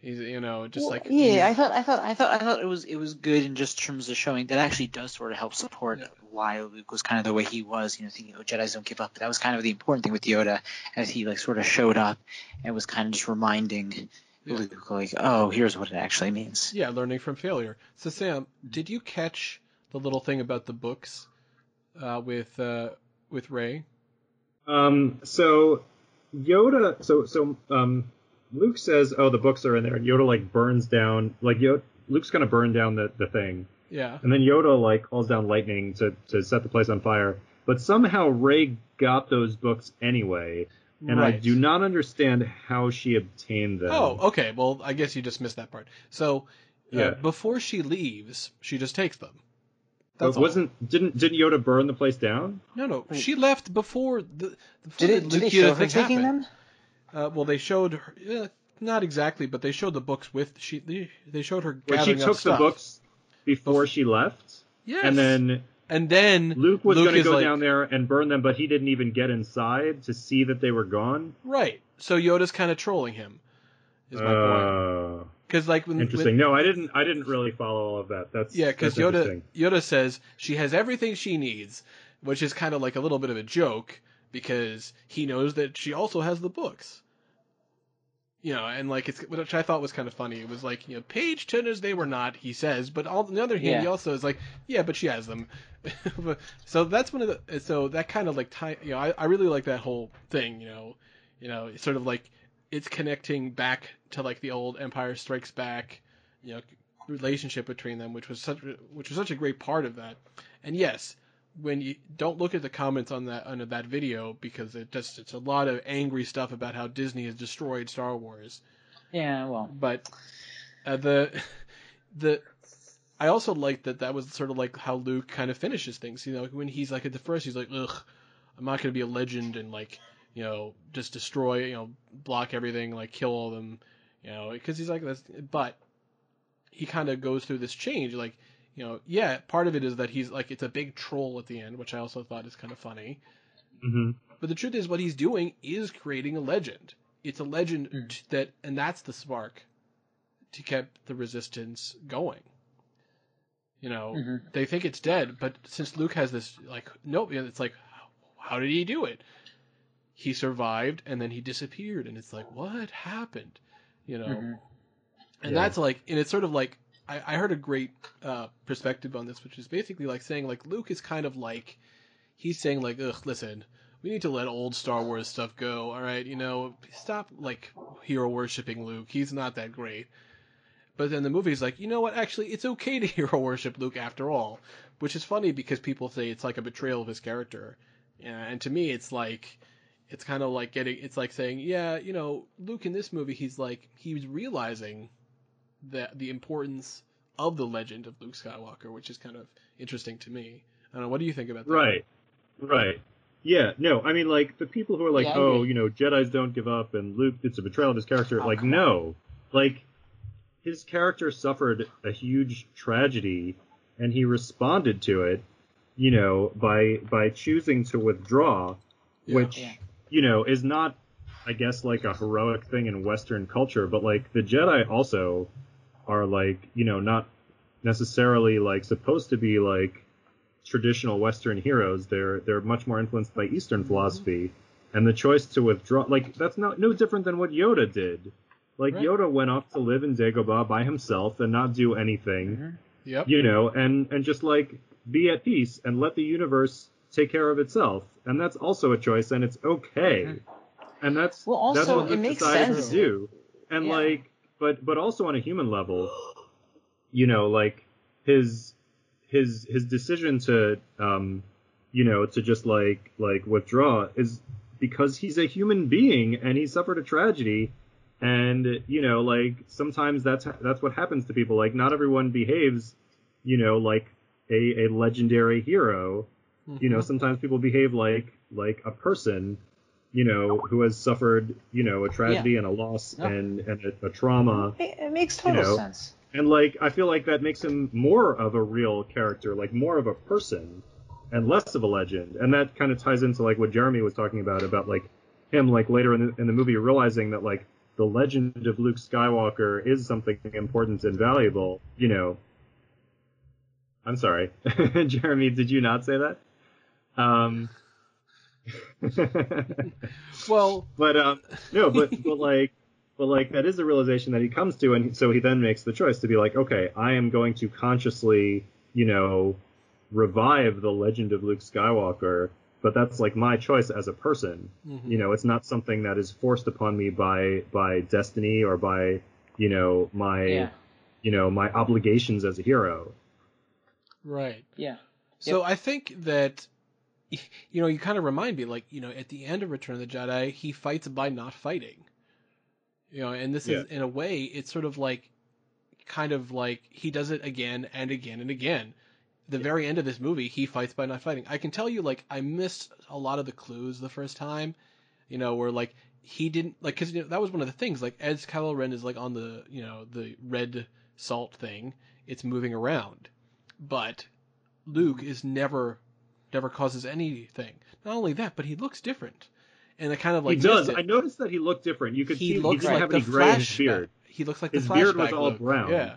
he's, you know, just well, like yeah. Mm. I thought, I thought, I thought, I thought it was, it was good in just terms of showing that actually does sort of help support yeah. why Luke was kind of the way he was. You know, thinking, oh, Jedi's don't give up. But that was kind of the important thing with Yoda, as he like sort of showed up and was kind of just reminding. Yeah. Luke, like, oh, here's what it actually means. Yeah, learning from failure. So, Sam, did you catch the little thing about the books uh, with uh, with Rey? Um, so Yoda, so so um, Luke says, "Oh, the books are in there," and Yoda like burns down, like Yoda, Luke's gonna burn down the the thing. Yeah. And then Yoda like calls down lightning to to set the place on fire, but somehow Rey got those books anyway. And right. I do not understand how she obtained them. Oh, okay. Well, I guess you just missed that part. So, uh, yeah. before she leaves, she just takes them. That's wasn't all. didn't didn't Yoda burn the place down? No, no. She left before the. Before did, it, the did they show her taking happened. them? Uh, well, they showed her. Uh, not exactly, but they showed the books with she. They, they showed her well, she took the books before she left. Yes. And then and then Luke was going to go like, down there and burn them, but he didn't even get inside to see that they were gone. Right. So Yoda's kind of trolling him. Is my uh, point. Because like when, interesting. When, no, I didn't. I didn't really follow all of that. That's yeah. Because Yoda Yoda says she has everything she needs, which is kind of like a little bit of a joke because he knows that she also has the books. You know, and like it's which I thought was kind of funny. It was like you know, page turners they were not. He says, but on the other hand, yeah. he also is like, yeah, but she has them. so that's one of the. So that kind of like tie. You know, I, I really like that whole thing. You know, you know, it's sort of like it's connecting back to like the old Empire Strikes Back, you know, relationship between them, which was such which was such a great part of that. And yes, when you don't look at the comments on that under that video because it just it's a lot of angry stuff about how Disney has destroyed Star Wars. Yeah, well, but uh, the the I also like that that was sort of like how Luke kind of finishes things. You know, when he's like at the first, he's like, "Ugh, I'm not gonna be a legend," and like you know, just destroy, you know, block everything, like kill all them, you know, because he's like this. But he kind of goes through this change, like, you know, yeah, part of it is that he's like it's a big troll at the end, which I also thought is kind of funny. Mm-hmm. But the truth is, what he's doing is creating a legend. It's a legend mm. that, and that's the spark to keep the resistance going. You know, mm-hmm. they think it's dead, but since Luke has this, like, nope, it's like, how did he do it? He survived and then he disappeared and it's like what happened you know mm-hmm. and yeah. that's like and it's sort of like I, I heard a great uh, perspective on this which is basically like saying like luke is kind of like he's saying like, ugh, listen, we need to let old Star Wars stuff go. All right, you know, stop like hero worshiping Luke. He's not that great. But then the movie's like, you know what? Actually, it's okay to hero worship Luke after all, which is funny because people say it's like a betrayal of his character, and to me, it's like, it's kind of like getting, it's like saying, yeah, you know, Luke in this movie, he's like, he's realizing that the importance of the legend of Luke Skywalker, which is kind of interesting to me. I don't know. What do you think about that? Right. Right. Yeah, no, I mean, like, the people who are like, Yeah, I oh, agree. you know, Jedi's don't give up and Luke, it's a betrayal of his character. Oh, like, come no. Like, his character suffered a huge tragedy and he responded to it, you know, by, by choosing to withdraw, Yeah. which, Yeah. You know, is not, I guess, like a heroic thing in Western culture, but like, the Jedi also are like, you know, not necessarily like supposed to be like traditional Western heroes. They're they're much more influenced by Eastern philosophy, and the choice to withdraw like that's not no different than what Yoda did. Like Right. Yoda went off to live in Dagobah by himself and not do anything, Mhm. Yep. you know, and and just like be at peace and let the universe take care of itself. And that's also a choice, and it's okay. And that's Well, that's what it Luke makes decided sense. to do. And Yeah. like, but but also on a human level, you know, like his his his decision to um you know to just like like withdraw is because he's a human being and he suffered a tragedy and you know like sometimes that's that's what happens to people like not everyone behaves you know like a, a legendary hero you know Mhm. sometimes people behave like like a person you know who has suffered you know a tragedy and a loss Yeah. and and a, a trauma It, it makes total know, sense. and like I feel like that makes him more of a real character, like more of a person, and less of a legend. And that kind of ties into like what Jeremy was talking about about like him like later in the, in the movie realizing that like the legend of Luke Skywalker is something important and valuable. You know. I'm sorry, Jeremy. Did you not say that? Um. Well, but um no but but like but like that is a realization that he comes to and so he then makes the choice to be like okay i am going to consciously you know revive the legend of luke skywalker but that's like my choice as a person mhm. you know it's not something that is forced upon me by by destiny or by you know my Yeah. you know my obligations as a hero right. Yeah. So I think that, you know, you kind of remind me, like, you know, at the end of Return of the Jedi, he fights by not fighting. You know, and this is, in a way, it's sort of like, kind of like, he does it again and again and again. The very end of this movie, he fights by not fighting. I can tell you, like, I missed a lot of the clues the first time, you know, where, like, he didn't, like, cause, you know, that was one of the things, like, as Kylo Ren is, like, on the, you know, the red salt thing, it's moving around. But Luke mm. is never never causes anything. Not only that, but he looks different. And I kind of like he does it. i noticed that he looked different you could he see he looks didn't like have the any gray in flashback. beard He looks like His the beard was all Luke. brown. Yeah.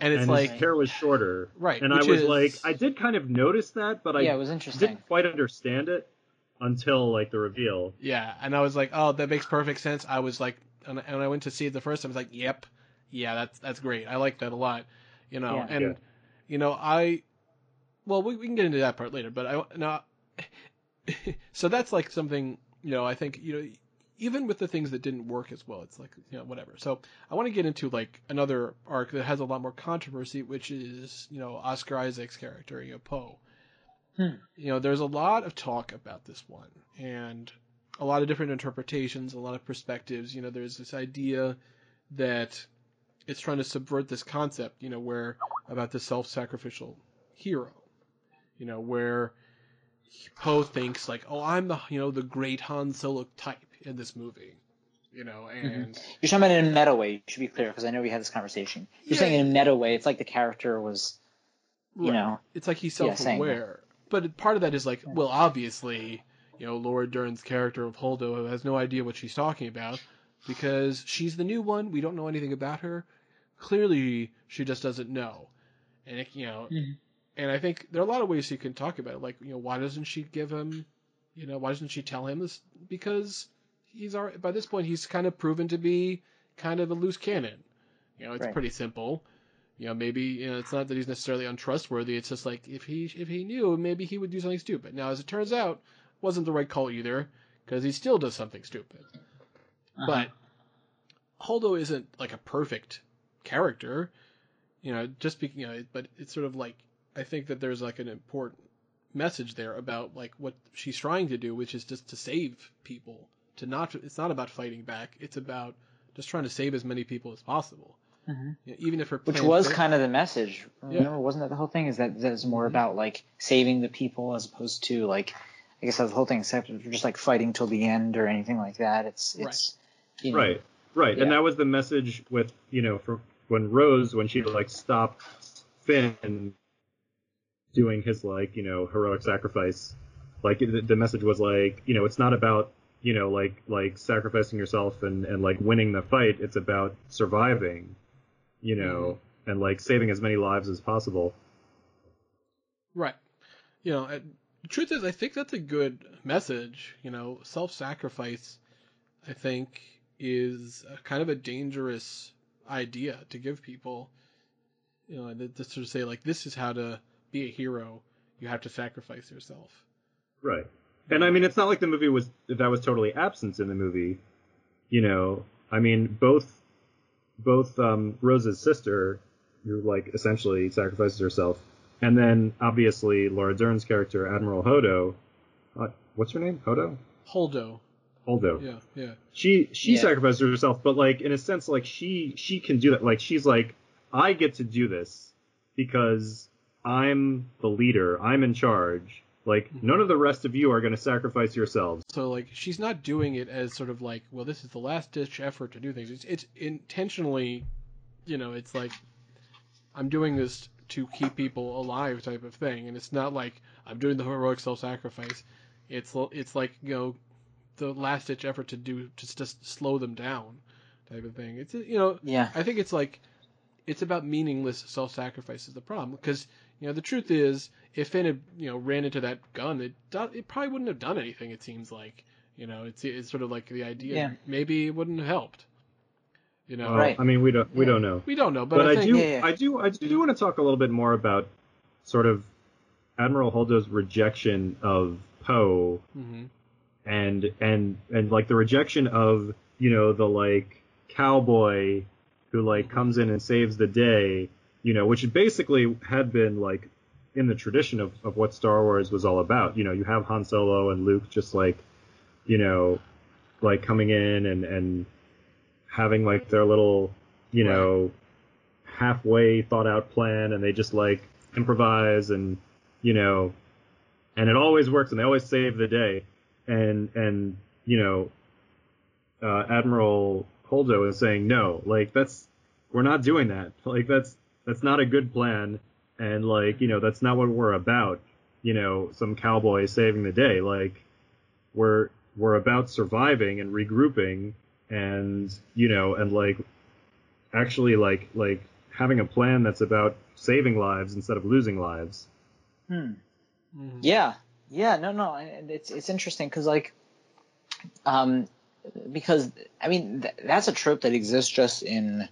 And it's and like his hair was shorter right, and I was is- like, I did kind of notice that, but I yeah, it was interesting. didn't quite understand it until like the reveal. Yeah, and I was like, oh, that makes perfect sense. I was like, and and I went to see it the first time. I was like, yep, yeah, that's that's great. I like that a lot. You know, Yeah. and Yeah. you know, I, well, we, we can get into that part later, but I no, so that's like something you know. I think you know, even with the things that didn't work as well, it's like you know whatever. So I want to get into like another arc that has a lot more controversy, which is you know Oscar Isaac's character, you know Poe. Hmm. You know, there's a lot of talk about this one, and a lot of different interpretations, a lot of perspectives. You know, there's this idea that it's trying to subvert this concept, you know, where about the self-sacrificial hero, you know, where Poe thinks like, oh, I'm the, you know, the great Han Solo type in this movie, you know, and You're talking about in a meta way. You should be clear because I know we had this conversation. You're Yeah. saying in a meta way. It's like the character was, you Right. know, it's like he's Yeah, self-aware, but part of that is like, well, obviously, you know, Laura Dern's character of Holdo has no idea what she's talking about because she's the new one. We don't know anything about her. Clearly, she just doesn't know, and it, you know, Mhm. And I think there are a lot of ways you can talk about it. Like, you know, why doesn't she give him, you know, why doesn't she tell him this? Because he's already by this point he's kind of proven to be kind of a loose cannon. You know, it's Right. pretty simple. You know, maybe you know it's not that he's necessarily untrustworthy. It's just like if he if he knew, maybe he would do something stupid. Now, as it turns out, wasn't the right call either because he still does something stupid. Uh-huh. But Holdo isn't like a perfect character, you know. Just speaking, you know, but it's sort of like I think that there's like an important message there about like what she's trying to do, which is just to save people. To not, it's not about fighting back. It's about just trying to save as many people as possible. Mhm. You know, even if her Which was fails- kind of the message. Yeah. Remember, wasn't that the whole thing? Is that that's more about like saving the people as opposed to like, I guess that's the whole thing. Except for just like fighting till the end or anything like that. It's it's you know, Right, right, Yeah. and that was the message with you know from when Rose when she like stopped Finn doing his like you know heroic sacrifice, like the, the message was like you know it's not about you know like like sacrificing yourself and and like winning the fight. It's about surviving, you know, mm-hmm. and like saving as many lives as possible. Right. You know, the truth is, I think that's a good message. You know, self-sacrifice, I think, is a kind of a dangerous idea to give people. You know, and to sort of say like, this is how to be a hero. You have to sacrifice yourself. Right. And I mean, it's not like the movie was that was totally absent in the movie. You know, I mean, both both um, Rose's sister, who like essentially sacrifices herself, and then obviously Laura Dern's character, Admiral Hodo. Uh, what's her name? Hodo. Holdo. Holdo. Yeah, yeah. She she Yeah. sacrifices herself, but like in a sense, like she she can do that. Like she's like, I get to do this because I'm the leader. I'm in charge. Like mm-hmm. none of the rest of you are going to sacrifice yourselves. So like she's not doing it as sort of like, well, this is the last ditch effort to do things. It's it's intentionally, you know, it's like I'm doing this to keep people alive type of thing, and it's not like I'm doing the heroic self-sacrifice. It's it's like you know, the last ditch effort to do just just slow them down type of thing. It's you know, Yeah. I think it's like it's about meaningless self-sacrifice is the problem because you know the truth is if Finn had you know ran into that gun it do, it probably wouldn't have done anything it seems like you know it's it's sort of like the idea Yeah. maybe it wouldn't have helped you know Well, Right. I mean, we don't we Yeah. don't know. we don't know but, But, I I, think do Yeah, yeah. I do I do want to talk a little bit more about sort of Admiral Holdo's rejection of Poe Mhm. and and and like the rejection of you know the like cowboy who like comes in and saves the day you know which basically had been like in the tradition of, of what star wars was all about. You know you have han solo and luke just like you know like coming in and and having like their little you know halfway thought out plan and they just like improvise and you know and it always works and they always save the day. And and you know uh, Admiral Holdo is saying no, like that's we're not doing that. Like that's that's not a good plan, and like you know that's not what we're about. You know, some cowboy saving the day. Like we're we're about surviving and regrouping, and you know, and like actually like like having a plan that's about saving lives instead of losing lives. Hmm. Mhm. Yeah, yeah, no, no, and it's it's interesting because like, um, because I mean th- that's a trope that exists just in,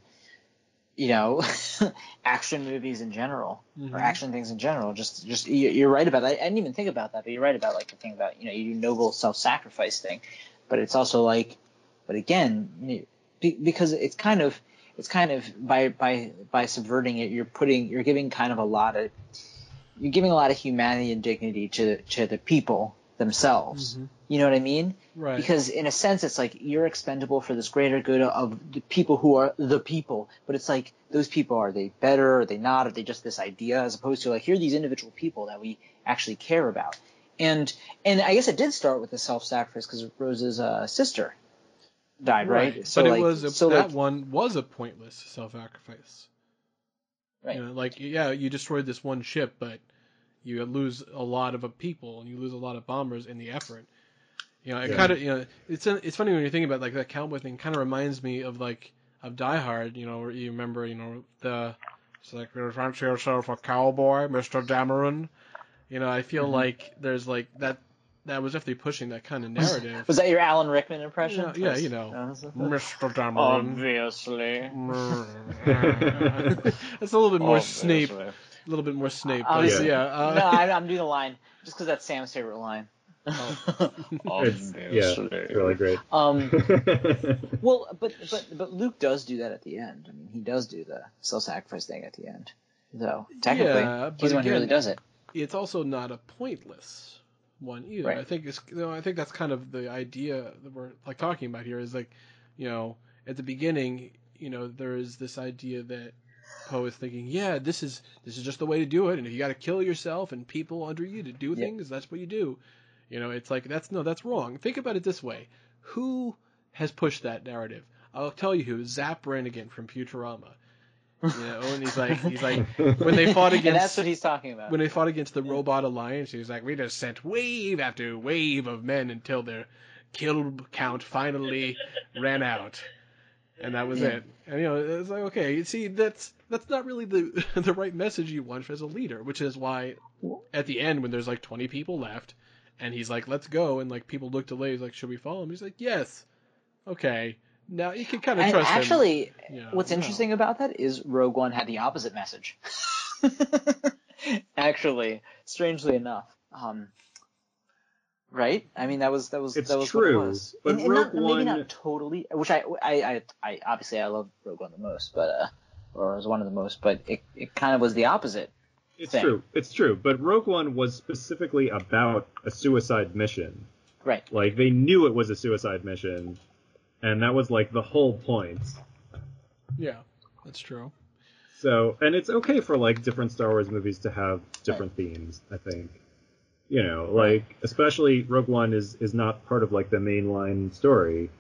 you know, action movies in general Mhm. or action things in general. Just just you- you're right about that. I didn't even think about that, but you're right about like the thing about you know you do noble self-sacrifice thing, but it's also like, but again, because it's kind of it's kind of by by by subverting it, you're putting you're giving kind of a lot of you're giving a lot of humanity and dignity to to the people themselves. Mhm. You know what I mean? right Because in a sense, it's like you're expendable for this greater good of the people who are the people. But it's like those people are they better? Are they not? Are they just this idea? As opposed to like here are these individual people that we actually care about. And and I guess it did start with the self-sacrifice because Rose's uh, sister died, right? but like, it was a, so that like, one was a pointless self-sacrifice Right. You know, like yeah, you destroyed this one ship, but you lose a lot of people and you lose a lot of bombers in the effort. You know, it Yeah. kind of you know it's it's funny when you think about like that cowboy thing. Kind of reminds me of like of Die Hard. You know, where you remember you know the it's like you fancy yourself a cowboy, Mister Dameron. You know, I feel Mhm. like there's like that that was definitely pushing that kind of narrative. Was that your Alan Rickman impression? Yeah, yeah, you know. Mr. Dameron. Obviously. That's a little bit more Obviously. Snape. A little bit more Snape. But Obviously. yeah. Uh, no, I'm, I'm doing the line just because that's Sam's favorite line. It's, yeah, it's really great. Um, well, but but but Luke does do that at the end. I mean, he does do the self-sacrifice thing at the end. So technically, Yeah, he's but the one who again- really does it. it's also not a pointless one either. Right. I think it's you know, I think that's kind of the idea that we're like talking about here is like, you know, at the beginning, you know, there is this idea that Poe is thinking, yeah, this is this is just the way to do it, and if you got to kill yourself and people under you to do Yeah. things, that's what you do. You know, it's like that's no, that's wrong. Think about it this way: who has pushed that narrative? I'll tell you who. Zap Brannigan from Futurama. You know, and he's like, he's like, when they fought against And that's what he's talking about. when they fought against the Robot Alliance, he was like, "We just sent wave after wave of men until their kill count finally ran out." And that was Yeah. it. And you know, it's like, okay, you see, that's that's not really the the right message you want as a leader, which is why at the end when there's like 20 people left, and he's like, "Let's go," and like people look to Leia, he's like, "Should we follow him?" He's like, "Yes." Okay. Now you can kind of and trust him. actually, you know, what's no. interesting about that is Rogue One had the opposite message. actually, strangely enough. Um, right? I mean, that was that was It's that was true, what it was. but And- and Rogue not, maybe not totally. Which I, I, I, I obviously I love Rogue One the most, but uh, or was one of the most, but it, it kind of was the opposite. It's thing. true. It's true. But Rogue One was specifically about a suicide mission. Right. Like they knew it was a suicide mission, and that was like the whole point. Yeah, that's true. So, and it's okay for like different Star Wars movies to have different themes. I think, you know, like especially Rogue One is is not part of like the mainline story.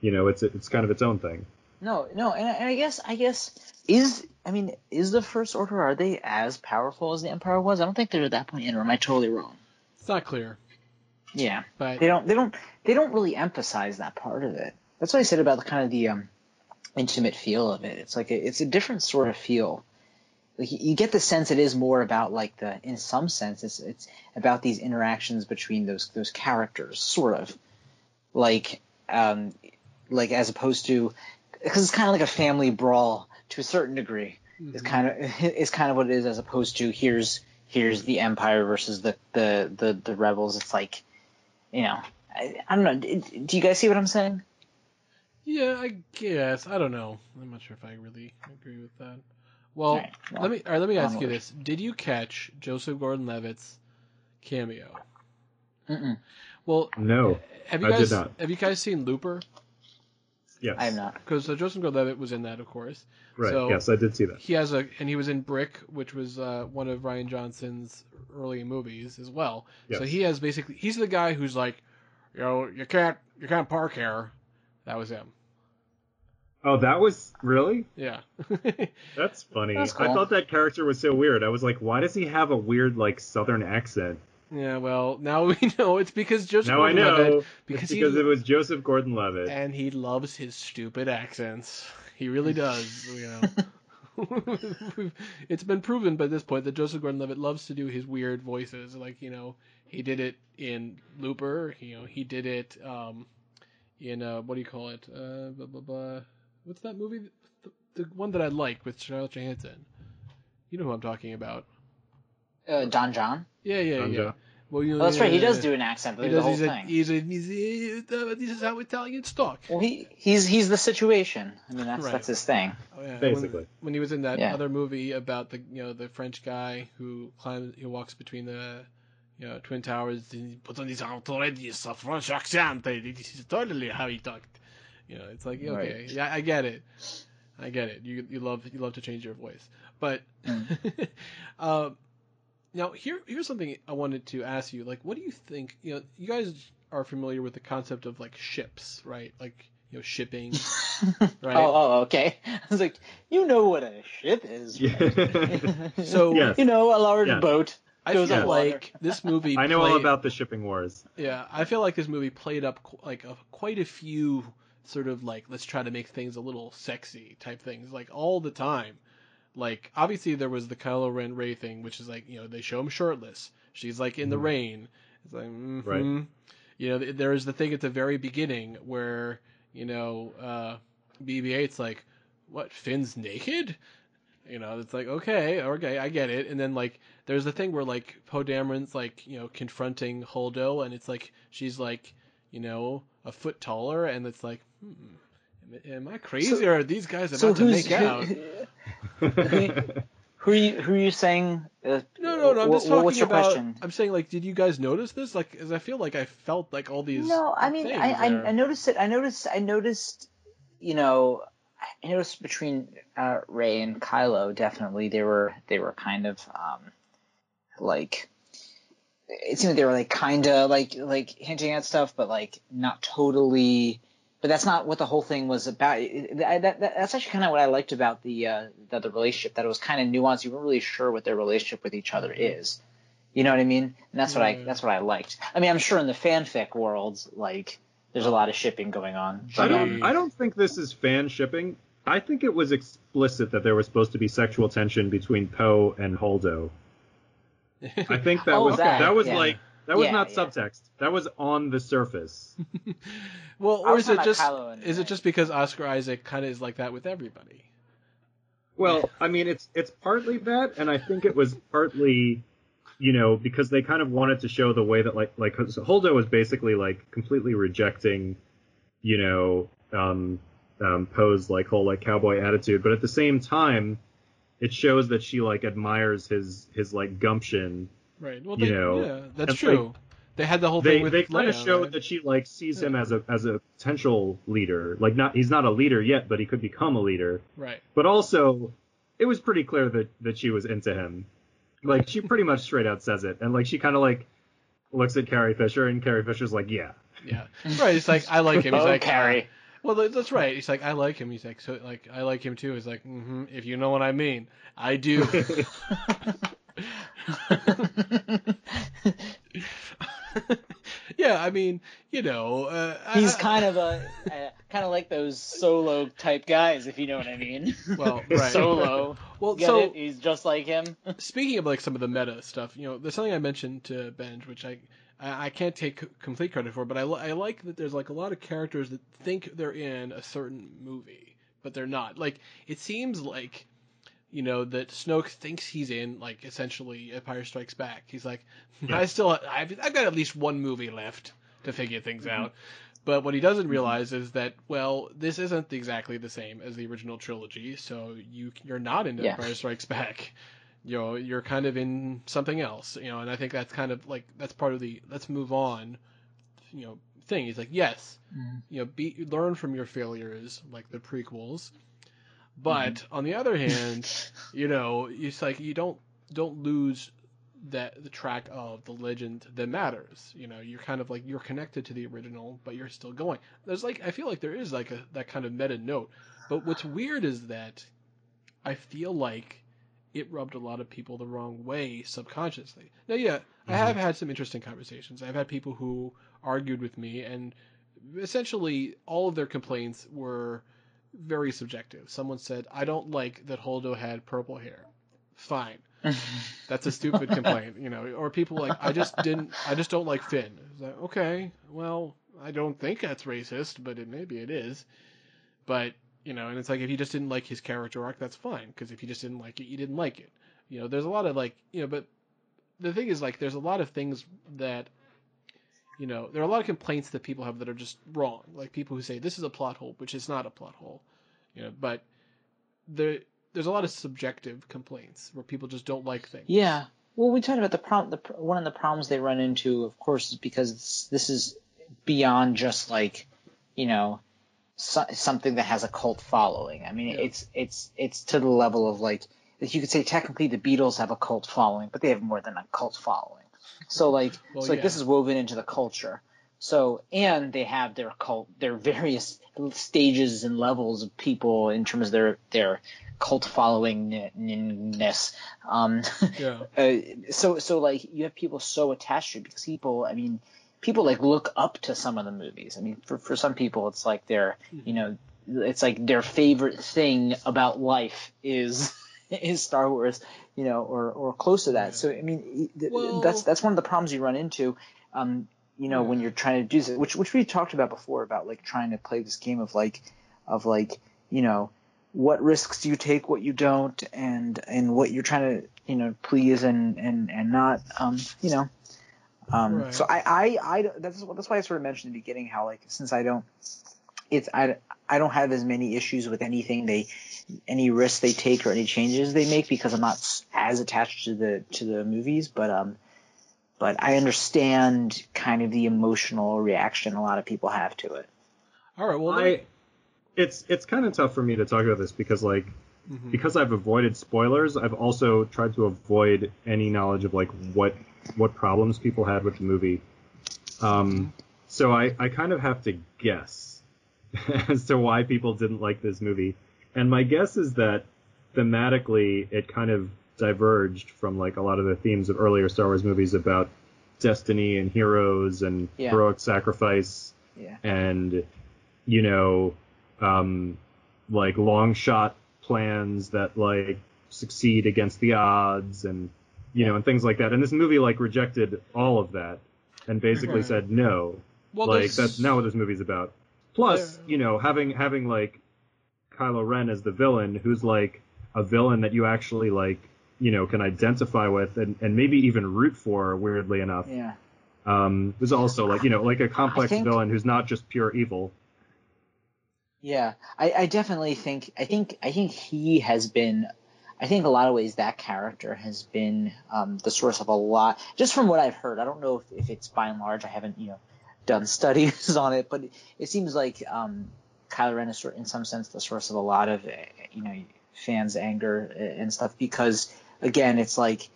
You know, it's it's kind of its own thing. No, no, and I, and I guess I guess is I mean is the First Order are they as powerful as the Empire was? I don't think they're at that point yet, or am I totally wrong? It's not clear, Yeah. but they don't they don't they don't really emphasize that part of it. That's what I said about the kind of the um, intimate feel of it. It's like a, it's a different sort of feel. Like you- you get the sense it is more about like the in some sense it's it's about these interactions between those those characters, sort of like um like as opposed to because it's kind of like a family brawl to a certain degree. is mm-hmm. kind of it's kind of what it is as opposed to here's here's the empire versus the the the, the rebels. It's like you know I, I don't know. Do do you guys see what I'm saying? Yeah, I guess. I don't know. I'm not sure if I really agree with that. Well, Alright, well, let me all right, let me ask you this: Did you catch Joseph Gordon-Levitt's cameo? Mm-mm. Well, No, have you I did guys not. have you guys seen Looper? Yes, I am not. Because uh, Joseph Gordon-Levitt was in that, of course. Right. So- yes, I did see that. He has a and he was in Brick, which was uh, one of Rian Johnson's early movies as well. So he has basically he's the guy who's like, you know, you can't you can't park here. That was him. Oh, that was really. Yeah. That's funny. That's I thought that character was so weird. I was like, why does he have a weird like Southern accent? Yeah. Well, now we know it's because Joseph now I Gordon-Levitt know because it's he- because it was Joseph Gordon-Levitt. and he loves his stupid accents. He really does. You know. it's been proven by this point that Joseph Gordon-Levitt loves to do his weird voices. Like you know, he did it in Looper. You know, he did it um, in uh, what do you call it? Uh, blah, blah, blah. What's that movie? The, the one that I like with Charlotte Johansson. You know who I'm talking about? Uh, Don Jon. Yeah, yeah, Don yeah. Jon. Well, you know, Oh, that's right. He does do an accent. He The whole He's a, thing. he's a, he's a, this is how Italians talk. Well, he he's he's the situation. I mean, that's Right. that's his thing. Oh, yeah. Basically. when, when he was in that Yeah. other movie about the you know the French guy who climbs who walks between the you know twin towers and he puts on this outrageous French accent. This is totally how he talked. You know, it's like okay, Right. yeah, I get it, I get it. You you love you love to change your voice, but um, now here here's something I wanted to ask you. Like, what do you think? You know, you guys are familiar with the concept of like ships, right? Like you know shipping, right? Oh, oh, okay. I was like, you know what a ship is. Right? So- Yes. you know, a large Yeah. boat. I goes feel on water. like this movie. I know all about the shipping wars. Yeah, I feel like this movie played up qu- like a, quite a few sort of like let's try to make things a little sexy type things like all the time. Like obviously there was the Kylo Ren Rey thing, which is like you know they show him shirtless. She's like in the Mhm. rain, It's like, mm Right. You know, there is the thing at the very beginning where you know uh, BB-8's like, "What? Finn's naked?" You know, it's like, okay, okay, I get it. And then like, there's the thing where like Poe Dameron's like, you know, confronting Holdo, and it's like she's like, you know, a foot taller, and it's like, hmm, am, I crazy So- or are these guys about So to make out? who are you who are you saying? Uh, No, no, no. I'm wh- just talking What's your about. question? I'm saying like, did you guys notice this? Like, 'cause I feel like I felt like all these. No, I mean, I, I. I noticed it. I noticed. I noticed. You know, I noticed between uh, Rey and Kylo, definitely they were they were kind of um, like. It seemed like they were like kind of like like hinting at stuff, but like not totally. But that's not what the whole thing was about. That, that, that's actually kind of what I liked about the uh, the, the relationship. That it was kind of nuanced. You weren't really sure what their relationship with each other is. You know what I mean? And that's what I that's what I liked. I mean, I'm sure in the fanfic world, like there's a lot of shipping going on. I But, um, don't. I don't think this is fan shipping. I think it was explicit that there was supposed to be sexual tension between Poe and Holdo. I think that Oh, was that, that, was yeah. like that was Yeah, not yeah. subtext. That was on the surface. well, or is it just about Kylo and is it just because Oscar Isaac kind of is like that with everybody? Well, I mean, it's it's partly that, and I think it was partly, you know, because they kind of wanted to show the way that like like 'cause Holdo was basically like completely rejecting, you know, um, um, Poe's like whole like cowboy attitude, but at the same time, it shows that she like admires his his like gumption. Right. Well, You know, yeah, that's and, true. they had the whole They thing with they kind of Leia, show right? that she like sees him as a as a potential leader. Like not he's not a leader yet, but he could become a leader. Right. but also it was pretty clear that that she was into him. Like she pretty much straight out says it, and like she kind of like looks at Carrie Fisher, and Carrie Fisher's like, yeah, Yeah. Right. It's like I like him. He's oh, like Carrie. Well, that's right. He's like I like him. He's like so like I like him too. He's like mm-hmm, if you know what I mean, I do. yeah, I mean, you know, uh, He's I, kind of a uh, kind of like those solo type guys, if you know what I mean. Well, right. Solo. Well, Get so it? He's just like him. speaking of like some of the meta stuff, you know, there's something I mentioned to Benj, which I I, I can't take complete credit for, but I, I like that there's like a lot of characters that think they're in a certain movie, but they're not. Like it seems like you know that Snoke thinks he's in like essentially Empire Strikes Back. He's like, I still I've, I've got at least one movie left to figure things mm-hmm. out. But what he doesn't mm-hmm. realize is that well, this isn't exactly the same as the original trilogy, so you you're not in Yeah. Empire Strikes Back. You know, you're kind of in something else. You know, and I think that's kind of like that's part of the let's move on. You know, thing. He's like, yes, mm-hmm. you know, be learn from your failures, like the prequels. But mm-hmm. on the other hand, you know, it's like you don't don't lose that the track of the legend that matters. You know, you're kind of like you're connected to the original, but you're still going. There's like I feel like there is like a that kind of meta note. But what's weird is that I feel like it rubbed a lot of people the wrong way subconsciously. Now, yeah, I have mm-hmm. had some interesting conversations. I've had people who argued with me, and essentially all of their complaints were very subjective. Someone said, "I don't like that Holdo had purple hair." Fine, that's a stupid complaint, you know. Or people like, "I just didn't, I just don't like Finn." It's like, okay, well, I don't think that's racist, but it maybe it is. But you know, and it's like if you just didn't like his character arc, that's fine. Because if you just didn't like it, you didn't like it. You know, there's a lot of like, you know, but the thing is like, there's a lot of things that, you know, there are a lot of complaints that people have that are just wrong. Like people who say this is a plot hole, which is not a plot hole. You know, but there there's a lot of subjective complaints where people just don't like things. Yeah. Well, we talked about the problem. The, one of the problems they run into, of course, is because this is beyond just like, you know, so, something that has a cult following. I mean, Yeah. it's it's it's to the level of like you could say technically the Beatles have a cult following, but they have more than a cult following. So like, Well, so like this is woven into the culture. So and they have their cult, their various stages and levels of people in terms of their their cult followingness. Um, Yeah. uh, so so like you have people so attached to it because people I mean people like look up to some of the movies. I mean for for some people it's like their you know it's like their favorite thing about life is is Star Wars. You know, or or close to that. Yeah. So I mean, Well- that's that's one of the problems you run into. Um, you know, when you're trying to do this, which which we talked about before about like trying to play this game of like of like you know what risks do you take, what you don't, and and what you're trying to you know please and and and not. Um, you know. Um, Right. So I, I, I, that's that's why I sort of mentioned in the beginning how like since I don't, it's I, I don't have as many issues with anything they, any risks they take or any changes they make because I'm not as attached to the to the movies, but um, but I understand kind of the emotional reaction a lot of people have to it. All right. Well, I, it's it's kind of tough for me to talk about this because like Mhm. because I've avoided spoilers, I've also tried to avoid any knowledge of like what what problems people had with the movie. Um, so I, I kind of have to guess as to why people didn't like this movie. And my guess is that thematically it kind of diverged from like a lot of the themes of earlier Star Wars movies about destiny and heroes and Yeah. heroic sacrifice Yeah. and you know um, like long shot plans that like succeed against the odds and you know and things like that and this movie like rejected all of that and basically Right. said no well, like there's- that's not what this movie's about plus Yeah. you know having having like Kylo Ren as the villain who's like a villain that you actually like you know can identify with and, and maybe even root for weirdly enough Yeah. um was also like you know like a complex think- villain who's not just pure evil Yeah, I, I definitely think I think I think he has been I think a lot of ways that character has been um, the source of a lot just from what I've heard. I don't know if, if it's by and large I haven't you know done studies on it, but it seems like um, Kylo Ren is in some sense the source of a lot of uh, you know fans' anger and stuff because again it's like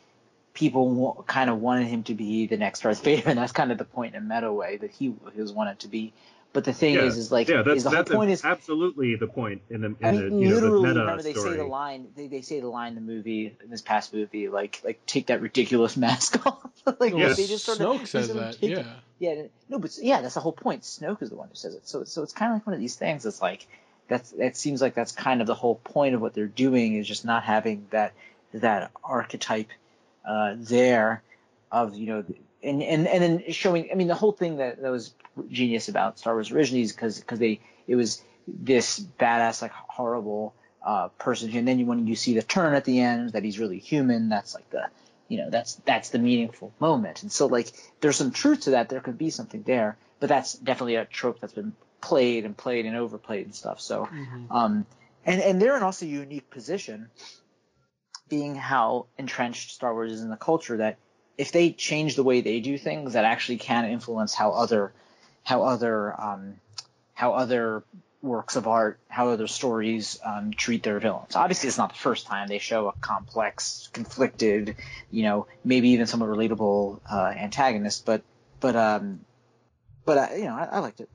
people kind of wanted him to be the next Darth Vader, and that's kind of the point in a meta way that he was wanted to be. But the thing yeah, is, is like, yeah, that's is the whole that's point is absolutely the point in the in I the mean, you know the meta remember they story. say the line. They, they say the line in the movie, in this past movie, like like take that ridiculous mask off. like Yeah. they just sort of Snoke they says sort of that. take it- Yeah. yeah, no, but yeah, that's the whole point. Snoke is the one who says it. So so it's kind of like one of these things. It's like that's that seems like that's kind of the whole point of what they're doing is just not having that that archetype uh, there of you know and and and then showing. I mean, the whole thing that that was genius about Star Wars originally is because because they it was this badass like horrible uh, person, and then you, when you see the turn at the end that he's really human, that's like the you know that's that's the meaningful moment and so like there's some truth to that there could be something there but that's definitely a trope that's been played and played and overplayed and stuff so Mhm. um and and they're in also a unique position being how entrenched star wars is in the culture that if they change the way they do things that actually can influence how other how other um how other works of art, how other stories um, treat their villains. Obviously, it's not the first time they show a complex, conflicted, you know, maybe even somewhat relatable uh, antagonist. But, but, um, but uh, you know, I, I liked it.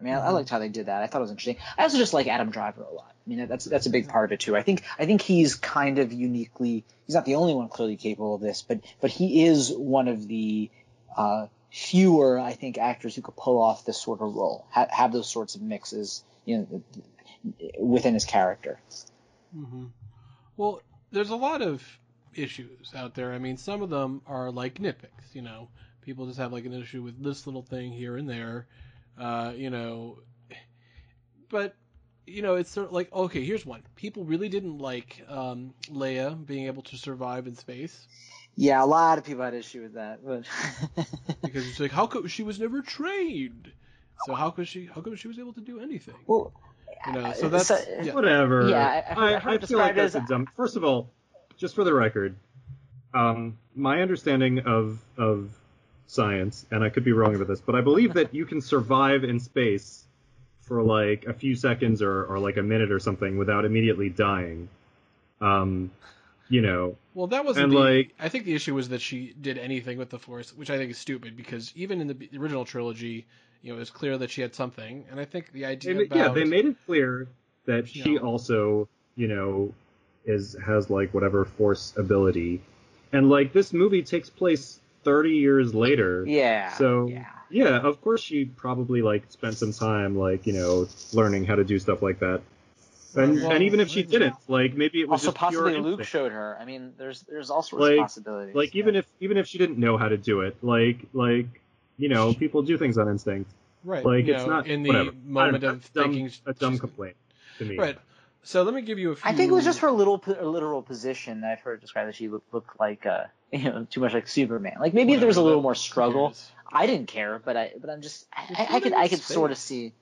I mean, I, I liked how they did that. I thought it was interesting. I also just like Adam Driver a lot. I mean, that's that's a big part of it too. I think I think he's kind of uniquely. He's not the only one clearly capable of this, but but he is one of the uh, fewer, I think, actors who could pull off this sort of role, have, have those sorts of mixes, you know, within his character. hmm Well, there's a lot of issues out there. I mean, some of them are like nitpicks. You know, people just have like an issue with this little thing here and there. Uh, you know, but you know, it's sort of like okay, here's one. People really didn't like um, Leia being able to survive in space Yeah, a lot of people had issue with that, but because it's like how come she was never trained? So how could she? How come she was able to do anything? well, You know, so that's so- yeah. Whatever. Yeah, I- I've I, I've heard I feel like described that's as- a dumb. First of all, just for the record, um, my understanding of of science, and I could be wrong about this, but I believe that you can survive in space for like a few seconds or, or like a minute or something without immediately dying. Um, you know, Well, that wasn't And, the. like- I think the issue was that she did anything with the Force, which I think is stupid because even in the original trilogy, you know, it was clear that she had something, and I think the idea They- about yeah, they made it clear that she Yeah. also, you know, is has like whatever force ability, and like this movie takes place thirty years later. yeah. So yeah. Yeah, of course she probably like spent some time like you know learning how to do stuff like that. And, Well, and even if she didn't, like maybe it was Also, just pure possibly Luke instinct. showed her. I mean, there's there's all sorts Like- of possibilities. Like even if even if she didn't know how to do it, like like you know people do things on instinct. Right. Like you it's know, not in the whatever. Moment of that's dumb, thinking a dumb complaint to me. Right. So let me give you a few. I think it was just her little po- literal position that I've heard described that she looked, looked like uh you know too much like Superman. Like maybe if there was a little more who struggle. Cares? I didn't care, but I but I'm just I, I, I could I in could sort of see.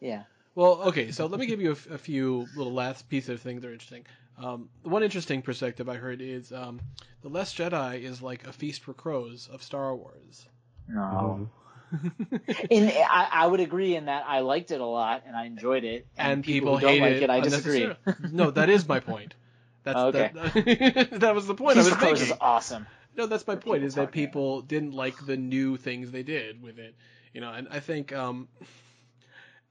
Yeah. Well, okay, so let me give you a few little last pieces of things that are interesting. Um, one interesting perspective I heard is um, the Last Jedi is like a feast for crows of Star Wars. No. Um, In I, I would agree in that I liked it a lot and I enjoyed it. and people, who don't hate like it. it, I disagree. no, that is my point. That's Okay. that, that was the point Feast I was for Crows making. is awesome. No, that's my point. Is that talking about. people didn't like the new things they did with it, you know. And I think, um,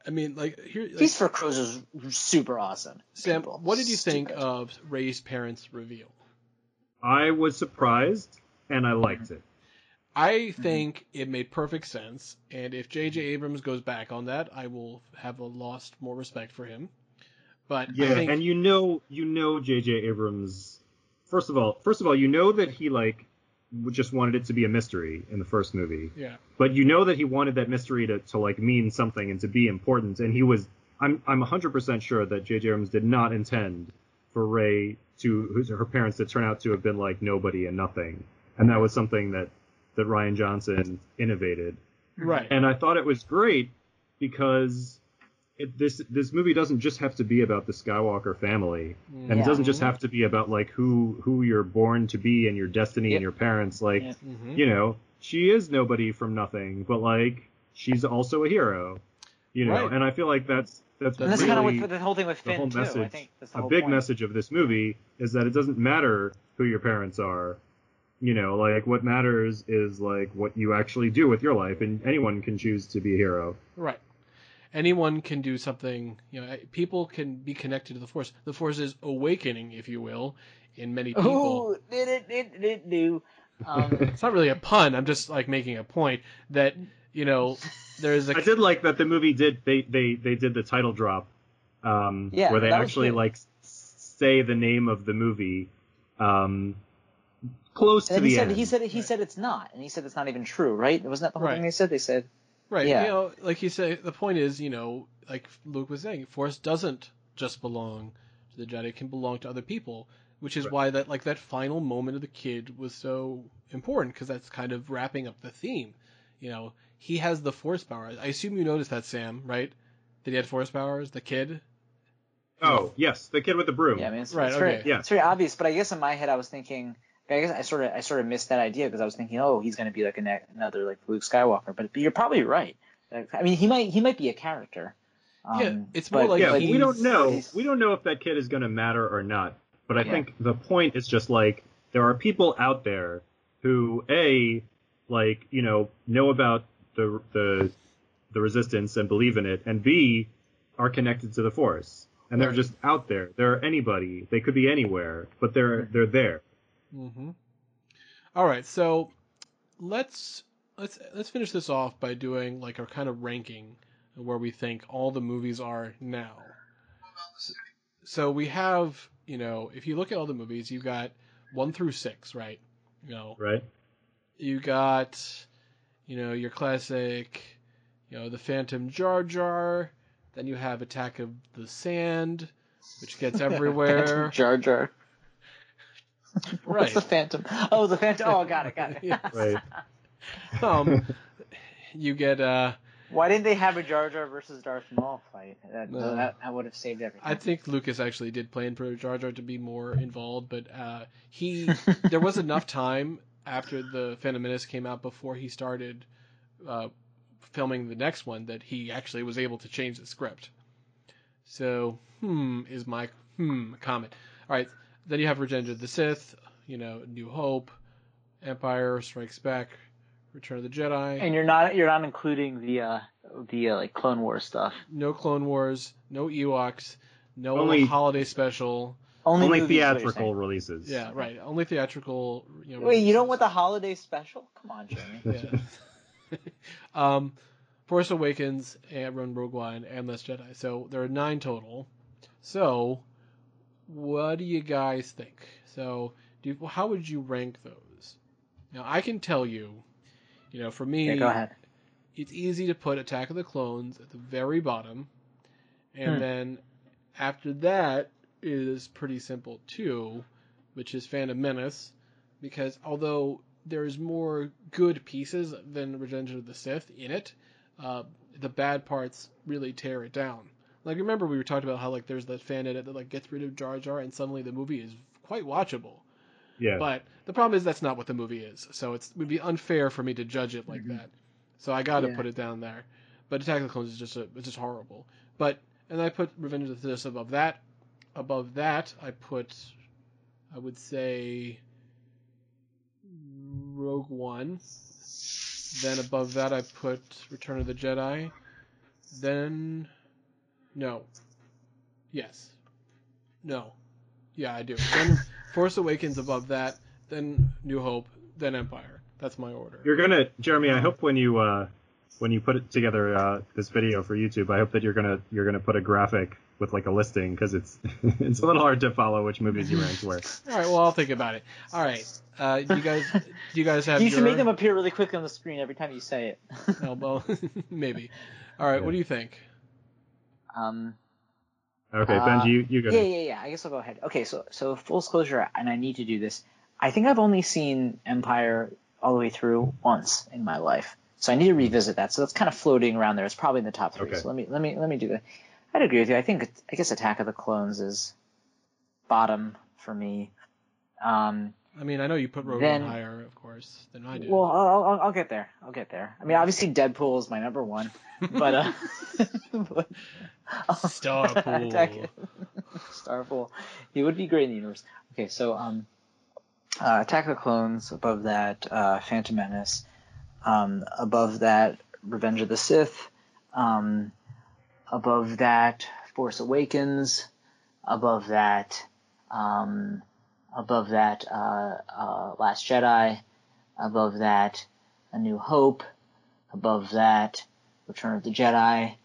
I mean, like here, like, Feast for Crows is super awesome. Sam, People. what did you think of Rey's parents' reveal? I was surprised and I liked it. I Mm-hmm. think it made perfect sense, and if J.J. Abrams goes back on that, I will have a lost more respect for him. But I Yeah, think, and you know, you know, J.J. Abrams. First of all, first of all, you know that he like just wanted it to be a mystery in the first movie, yeah, but you know that he wanted that mystery to, to like mean something and to be important. And he was, I'm I'm 100% sure that J.J. Abrams did not intend for Rey to who's- her parents to turn out to have been like nobody and nothing, and that was something that that Rian Johnson innovated. right, and I thought it was great because it, this this movie doesn't just have to be about the Skywalker family, and Yeah. it doesn't just have to be about like who who you're born to be and your destiny Yep. and your parents. Like Yeah. hmm you know, she is nobody from nothing, but like she's also a hero. You know, Right. and I feel like that's that's, And that's really kind of what the whole thing with the Finn whole too. I message. think that's the a whole big point. message of this movie is that it doesn't matter who your parents are. You know, like what matters is like what you actually do with your life, and anyone can choose to be a hero. right. Anyone can do something. You know, people can be connected to the Force. The Force is awakening, if you will, in many people. Ooh, did it, did it, do. Um, It's not really a pun. I'm just like making a point that you know there's a I did like that the movie did they they they did the title drop, um, Yeah, where they actually good. like say the name of the movie, um, close and to he the said end. he said he said it's not, and he said it's not even true, right? Wasn't that the whole Right. thing they said? They said Right. Yeah. You know, like you say, the point is, you know, like Luke was saying, Force doesn't just belong to the Jedi; it can belong to other people, which is Right. why that like that final moment of the kid was so important because that's kind of wrapping up the theme. You know, he has the Force powers. I assume you noticed that, Sam, right? That he had Force powers, the kid. oh yes, the kid with the broom. Yeah, I mean, it's, Right, it's very, okay. Yeah. it's very obvious. But I guess in my head, I was thinking, I guess I sort of, I sort of missed that idea because I was thinking, oh, he's going to be like a ne- another like Luke Skywalker. But, but you're probably right. Like, I mean, he might, he might be a character. Um, Yeah, it's more but- like yeah, but we don't know. We don't know if that kid is going to matter or not. But I Yeah. think the point is just like there are people out there who a like you know know about the the the resistance and believe in it, and b are connected to the force, and they're just out there. They're anybody. They could be anywhere, but they're they're there. Mm-hmm. All right, so let's let's let's finish this off by doing like our kind of ranking where we think all the movies are now. So we have, you know, if you look at all the movies, you've got one through six, right? You know, Right? you got, you know, your classic, you know, the Phantom Jar Jar. Then you have Attack of the Sand, which gets everywhere. Jar Jar. Right. What's the Phantom? Oh, the Phantom. Oh, got it, got it. Yeah. Right. um, you get uh, Why didn't they have a Jar Jar versus Darth Maul fight? That, No. that, that would have saved everything. I think Lucas actually did plan for Jar Jar to be more involved, but uh, he there was enough time after the Phantom Menace came out before he started uh, filming the next one that he actually was able to change the script. So, hmm is my hmm comment. All right, then you have Revenge of the Sith, you know, New Hope, Empire Strikes Back, Return of the Jedi. and you're not you're not including the uh the uh, like Clone Wars stuff. no Clone Wars, no Ewoks, no Only- holiday special. Only, Only movies, is what you're theatrical releases. Yeah, right. Only theatrical. You know, Wait, you don't want the holiday special? Come on, Jamie. Yeah. um, Force Awakens and Run Rogue One and Last Jedi. So there are nine total. So, what do you guys think? So, do you, how would you rank those? Now, I can tell you, you know, for me, Yeah, go ahead. it's easy to put Attack of the Clones at the very bottom, and Hmm. then after that is pretty simple too, which is Phantom Menace, because although there's more good pieces than Revenge of the Sith in it, uh, the bad parts really tear it down. Like remember we were talking about how like there's that fan edit that like gets rid of Jar Jar and suddenly the movie is quite watchable. Yeah. But the problem is that's not what the movie is, so it's, it would be unfair for me to judge it like mm-hmm. that. So I got to Yeah. put it down there. But Attack of the Clones is just a, it's just horrible. But and I put Revenge of the Sith above that. Above that, I put, I would say, Rogue One. Then above that, I put Return of the Jedi. Then, no. Yes. No. Yeah, I do. Then Force Awakens above that. Then New Hope. Then Empire. That's my order. You're gonna, Jeremy. I hope when you uh, when you put it together uh, this video for YouTube, I hope that you're gonna you're gonna put a graphic with like a listing because it's it's a little hard to follow which movies you ranked where. All right. Well, I'll think about it. All right. Uh, do you guys, do you guys have You your? should make them appear really quickly on the screen every time you say it. Well, maybe. All right. What do you think? Um, Okay, Uh, Benji, you you go. yeah, yeah, yeah. I guess I'll go ahead. Okay, so so full disclosure, and I need to do this. I think I've only seen Empire all the way through once in my life, so I need to revisit that. So that's kind of floating around there. It's probably in the top three. Okay. So let me let me let me do that. I'd agree with you. I think I guess Attack of the Clones is bottom for me. Um, I mean, I know you put Rogue Then- One higher, of course, than I did. well, I'll, I'll, I'll get there. I'll get there. I mean, obviously Deadpool is my number one, but uh, but- Starpool. Starpool. He would be great in the universe. Okay, so um, uh, Attack of the Clones. Above that, uh, Phantom Menace. Um, above that, Revenge of the Sith. Um, above that, Force Awakens. Above that, um, above that, uh, uh, Last Jedi. Above that, A New Hope. Above that, Return of the Jedi.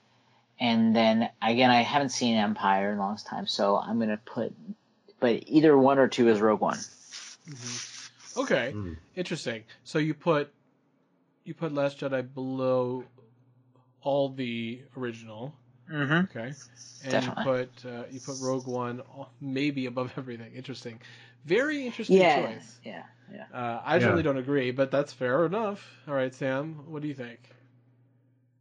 And then again, I haven't seen Empire in a long time, so I'm gonna put, but either one or two is Rogue One. Okay, Hmm. interesting. So you put you put Last Jedi below all the original. Mm-hmm. Okay, and Definitely. you put uh, you put Rogue One maybe above everything. Interesting, very interesting Yeah, choice. yeah, yeah. Uh, I Yeah. certainly don't agree, but that's fair enough. All right, Sam, what do you think?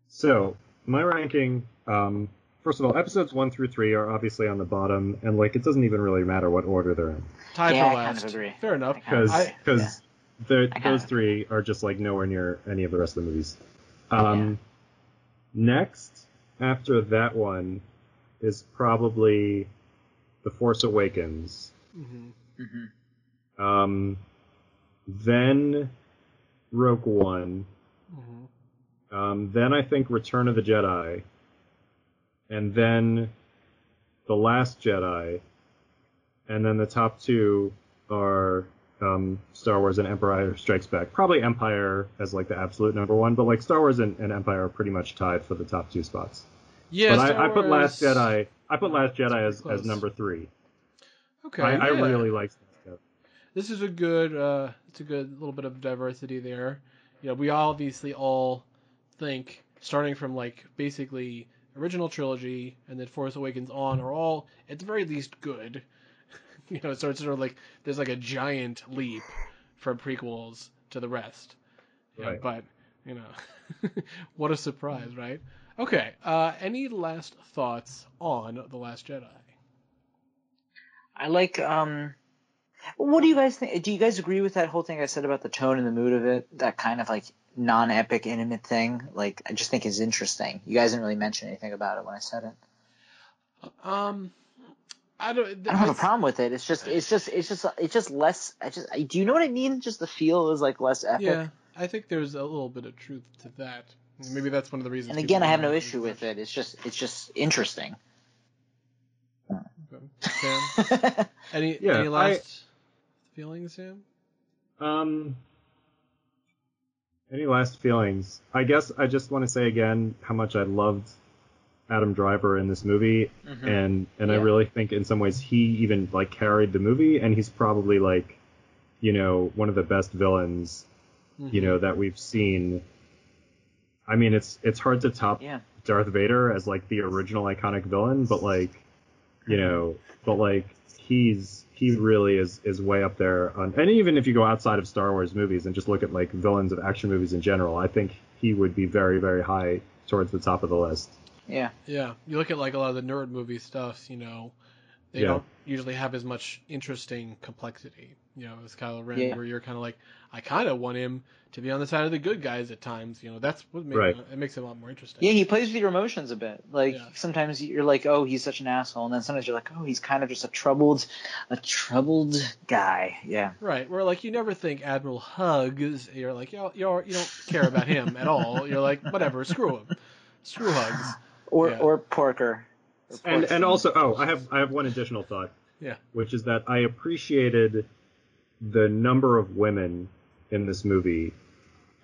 So my ranking, um, first of all, episodes one through three are obviously on the bottom, and like it doesn't even really matter what order they're in Tied Yeah, for I kind last. of agree. Fair enough. I kind of because because I kinda those three are just like nowhere near any of the rest of the movies. Um, Next, after that one, is probably The Force Awakens. hmm Mm-hmm. Um, then Rogue One. hmm Um, then I think Return of the Jedi, and then The Last Jedi, and then the top two are um, Star Wars and Empire Strikes Back. Probably Empire as like the absolute number one, but like Star Wars and, and Empire are pretty much tied for the top two spots. Yeah, but I, I put Last Jedi. I put Last Jedi as, as number three. Okay, I, I really like. Last Jedi. this is a good uh it's a good little bit of diversity there you know we obviously all think starting from like basically original trilogy and then force awakens on are all at the very least good you know so it's sort of like there's like a giant leap from prequels to the rest Yeah, Right. but you know what a surprise right okay uh any last thoughts on the last jedi I like. Um, what do you guys think? Do you guys agree with that whole thing I said about the tone and the mood of it? That kind of like non-epic, intimate thing. Like I just think is interesting. You guys didn't really mention anything about it when I said it. um I don't. I don't have a problem with it. It's just, it's just, it's just, it's just less. I just, do you know what I mean? Just the feel is like less epic. Yeah, I think there's a little bit of truth to that. Maybe that's one of the reasons. And again, I have no issue with it. It's just, it's just interesting. Okay. Sam, any Yeah, any I- last feelings, Sam? Um, any last feelings? I guess I just want to say again how much I loved Adam Driver in this movie, Mhm. and and I really think in some ways he even like carried the movie, and he's probably like, you know, one of the best villains, Mm-hmm. you know, that we've seen. I mean, it's it's hard to top Yeah. Darth Vader as like the original iconic villain, but like, you know, but like he's he really is is way up there on, and even if you go outside of Star Wars movies and just look at like villains of action movies in general, I think he would be very very high towards the top of the list. Yeah. Yeah, you look at like a lot of the nerd movie stuff, you know, they Yeah. don't usually have as much interesting complexity, you know, as Kylo Ren, Yeah. where you're kind of like, I kind of want him to be on the side of the good guys at times, you know, that's what makes Right. it makes it a lot more interesting. Yeah, he plays with your emotions a bit. Like Yeah. sometimes you're like, oh, he's such an asshole, and then sometimes you're like, oh, he's kind of just a troubled, a troubled guy. Yeah. Right, where like you never think Admiral Hux, you're like, you you're, you don't care about him at all. You're like, whatever, screw him, screw Hux. Or Yeah. or Porker. Or And and also, oh, I have I have one additional thought. Yeah. Which is that I appreciated the number of women in this movie,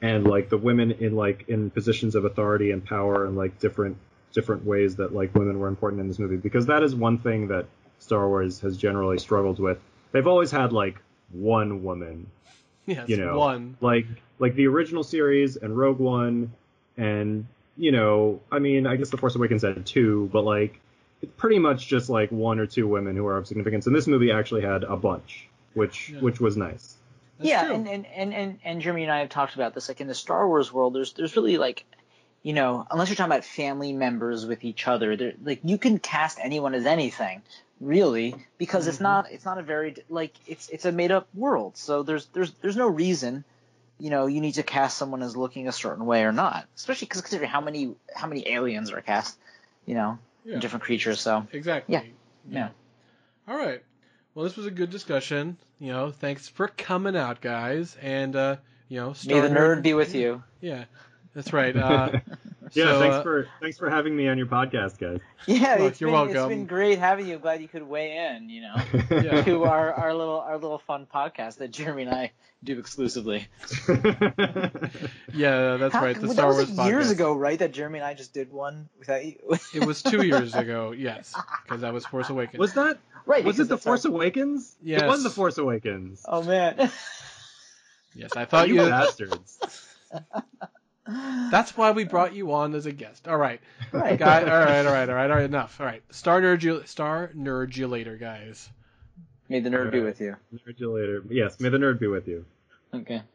and like the women in like in positions of authority and power and like different different ways that like women were important in this movie because that is one thing that Star Wars has generally struggled with. They've always had like one woman Yes, You know, one. like like the original series and Rogue One, and you know, I mean, I guess the Force Awakens had two, but like it's pretty much just like one or two women who are of significance. And this movie actually had a bunch, which Yeah. which was nice. That's yeah, and, and, and, and, and Jeremy and I have talked about this. Like in the Star Wars world, there's there's really like, you know, unless you're talking about family members with each other, like you can cast anyone as anything, really, because it's Mhm. not it's not a very like it's it's a made up world. So there's there's there's no reason, you know, you need to cast someone as looking a certain way or not. Especially because considering how many how many aliens are cast, you know, Yeah. different creatures. So Exactly. Yeah. Yeah. All right. Well, this was a good discussion. You know, thanks for coming out, guys, and uh, you know, may the Star nerd be with you. Yeah, that's right. Uh, Yeah, so, thanks uh, for thanks for having me on your podcast, guys. Yeah, Look, it's you're been, It's welcome. been great having you. I'm glad you could weigh in. You know. Yeah. to our, our little our little fun podcast that Jeremy and I do exclusively. yeah, that's How- right. The that Star was Wars like years podcast. ago, right? That Jeremy and I just did one without you. It was two years ago. Yes, because that was Force Awakens. was that right? was it the that's our- Force Awakens? Yes. It was the Force Awakens. Oh man. yes, I thought you you. bastards. That's why we brought you on as a guest. All right, right. guy. All right, all right, all right, all right. Enough. All right, Star nerd. Star nerd you later, guys. May the nerd be with you. Nerd you later. Yes, may the nerd be with you. Okay.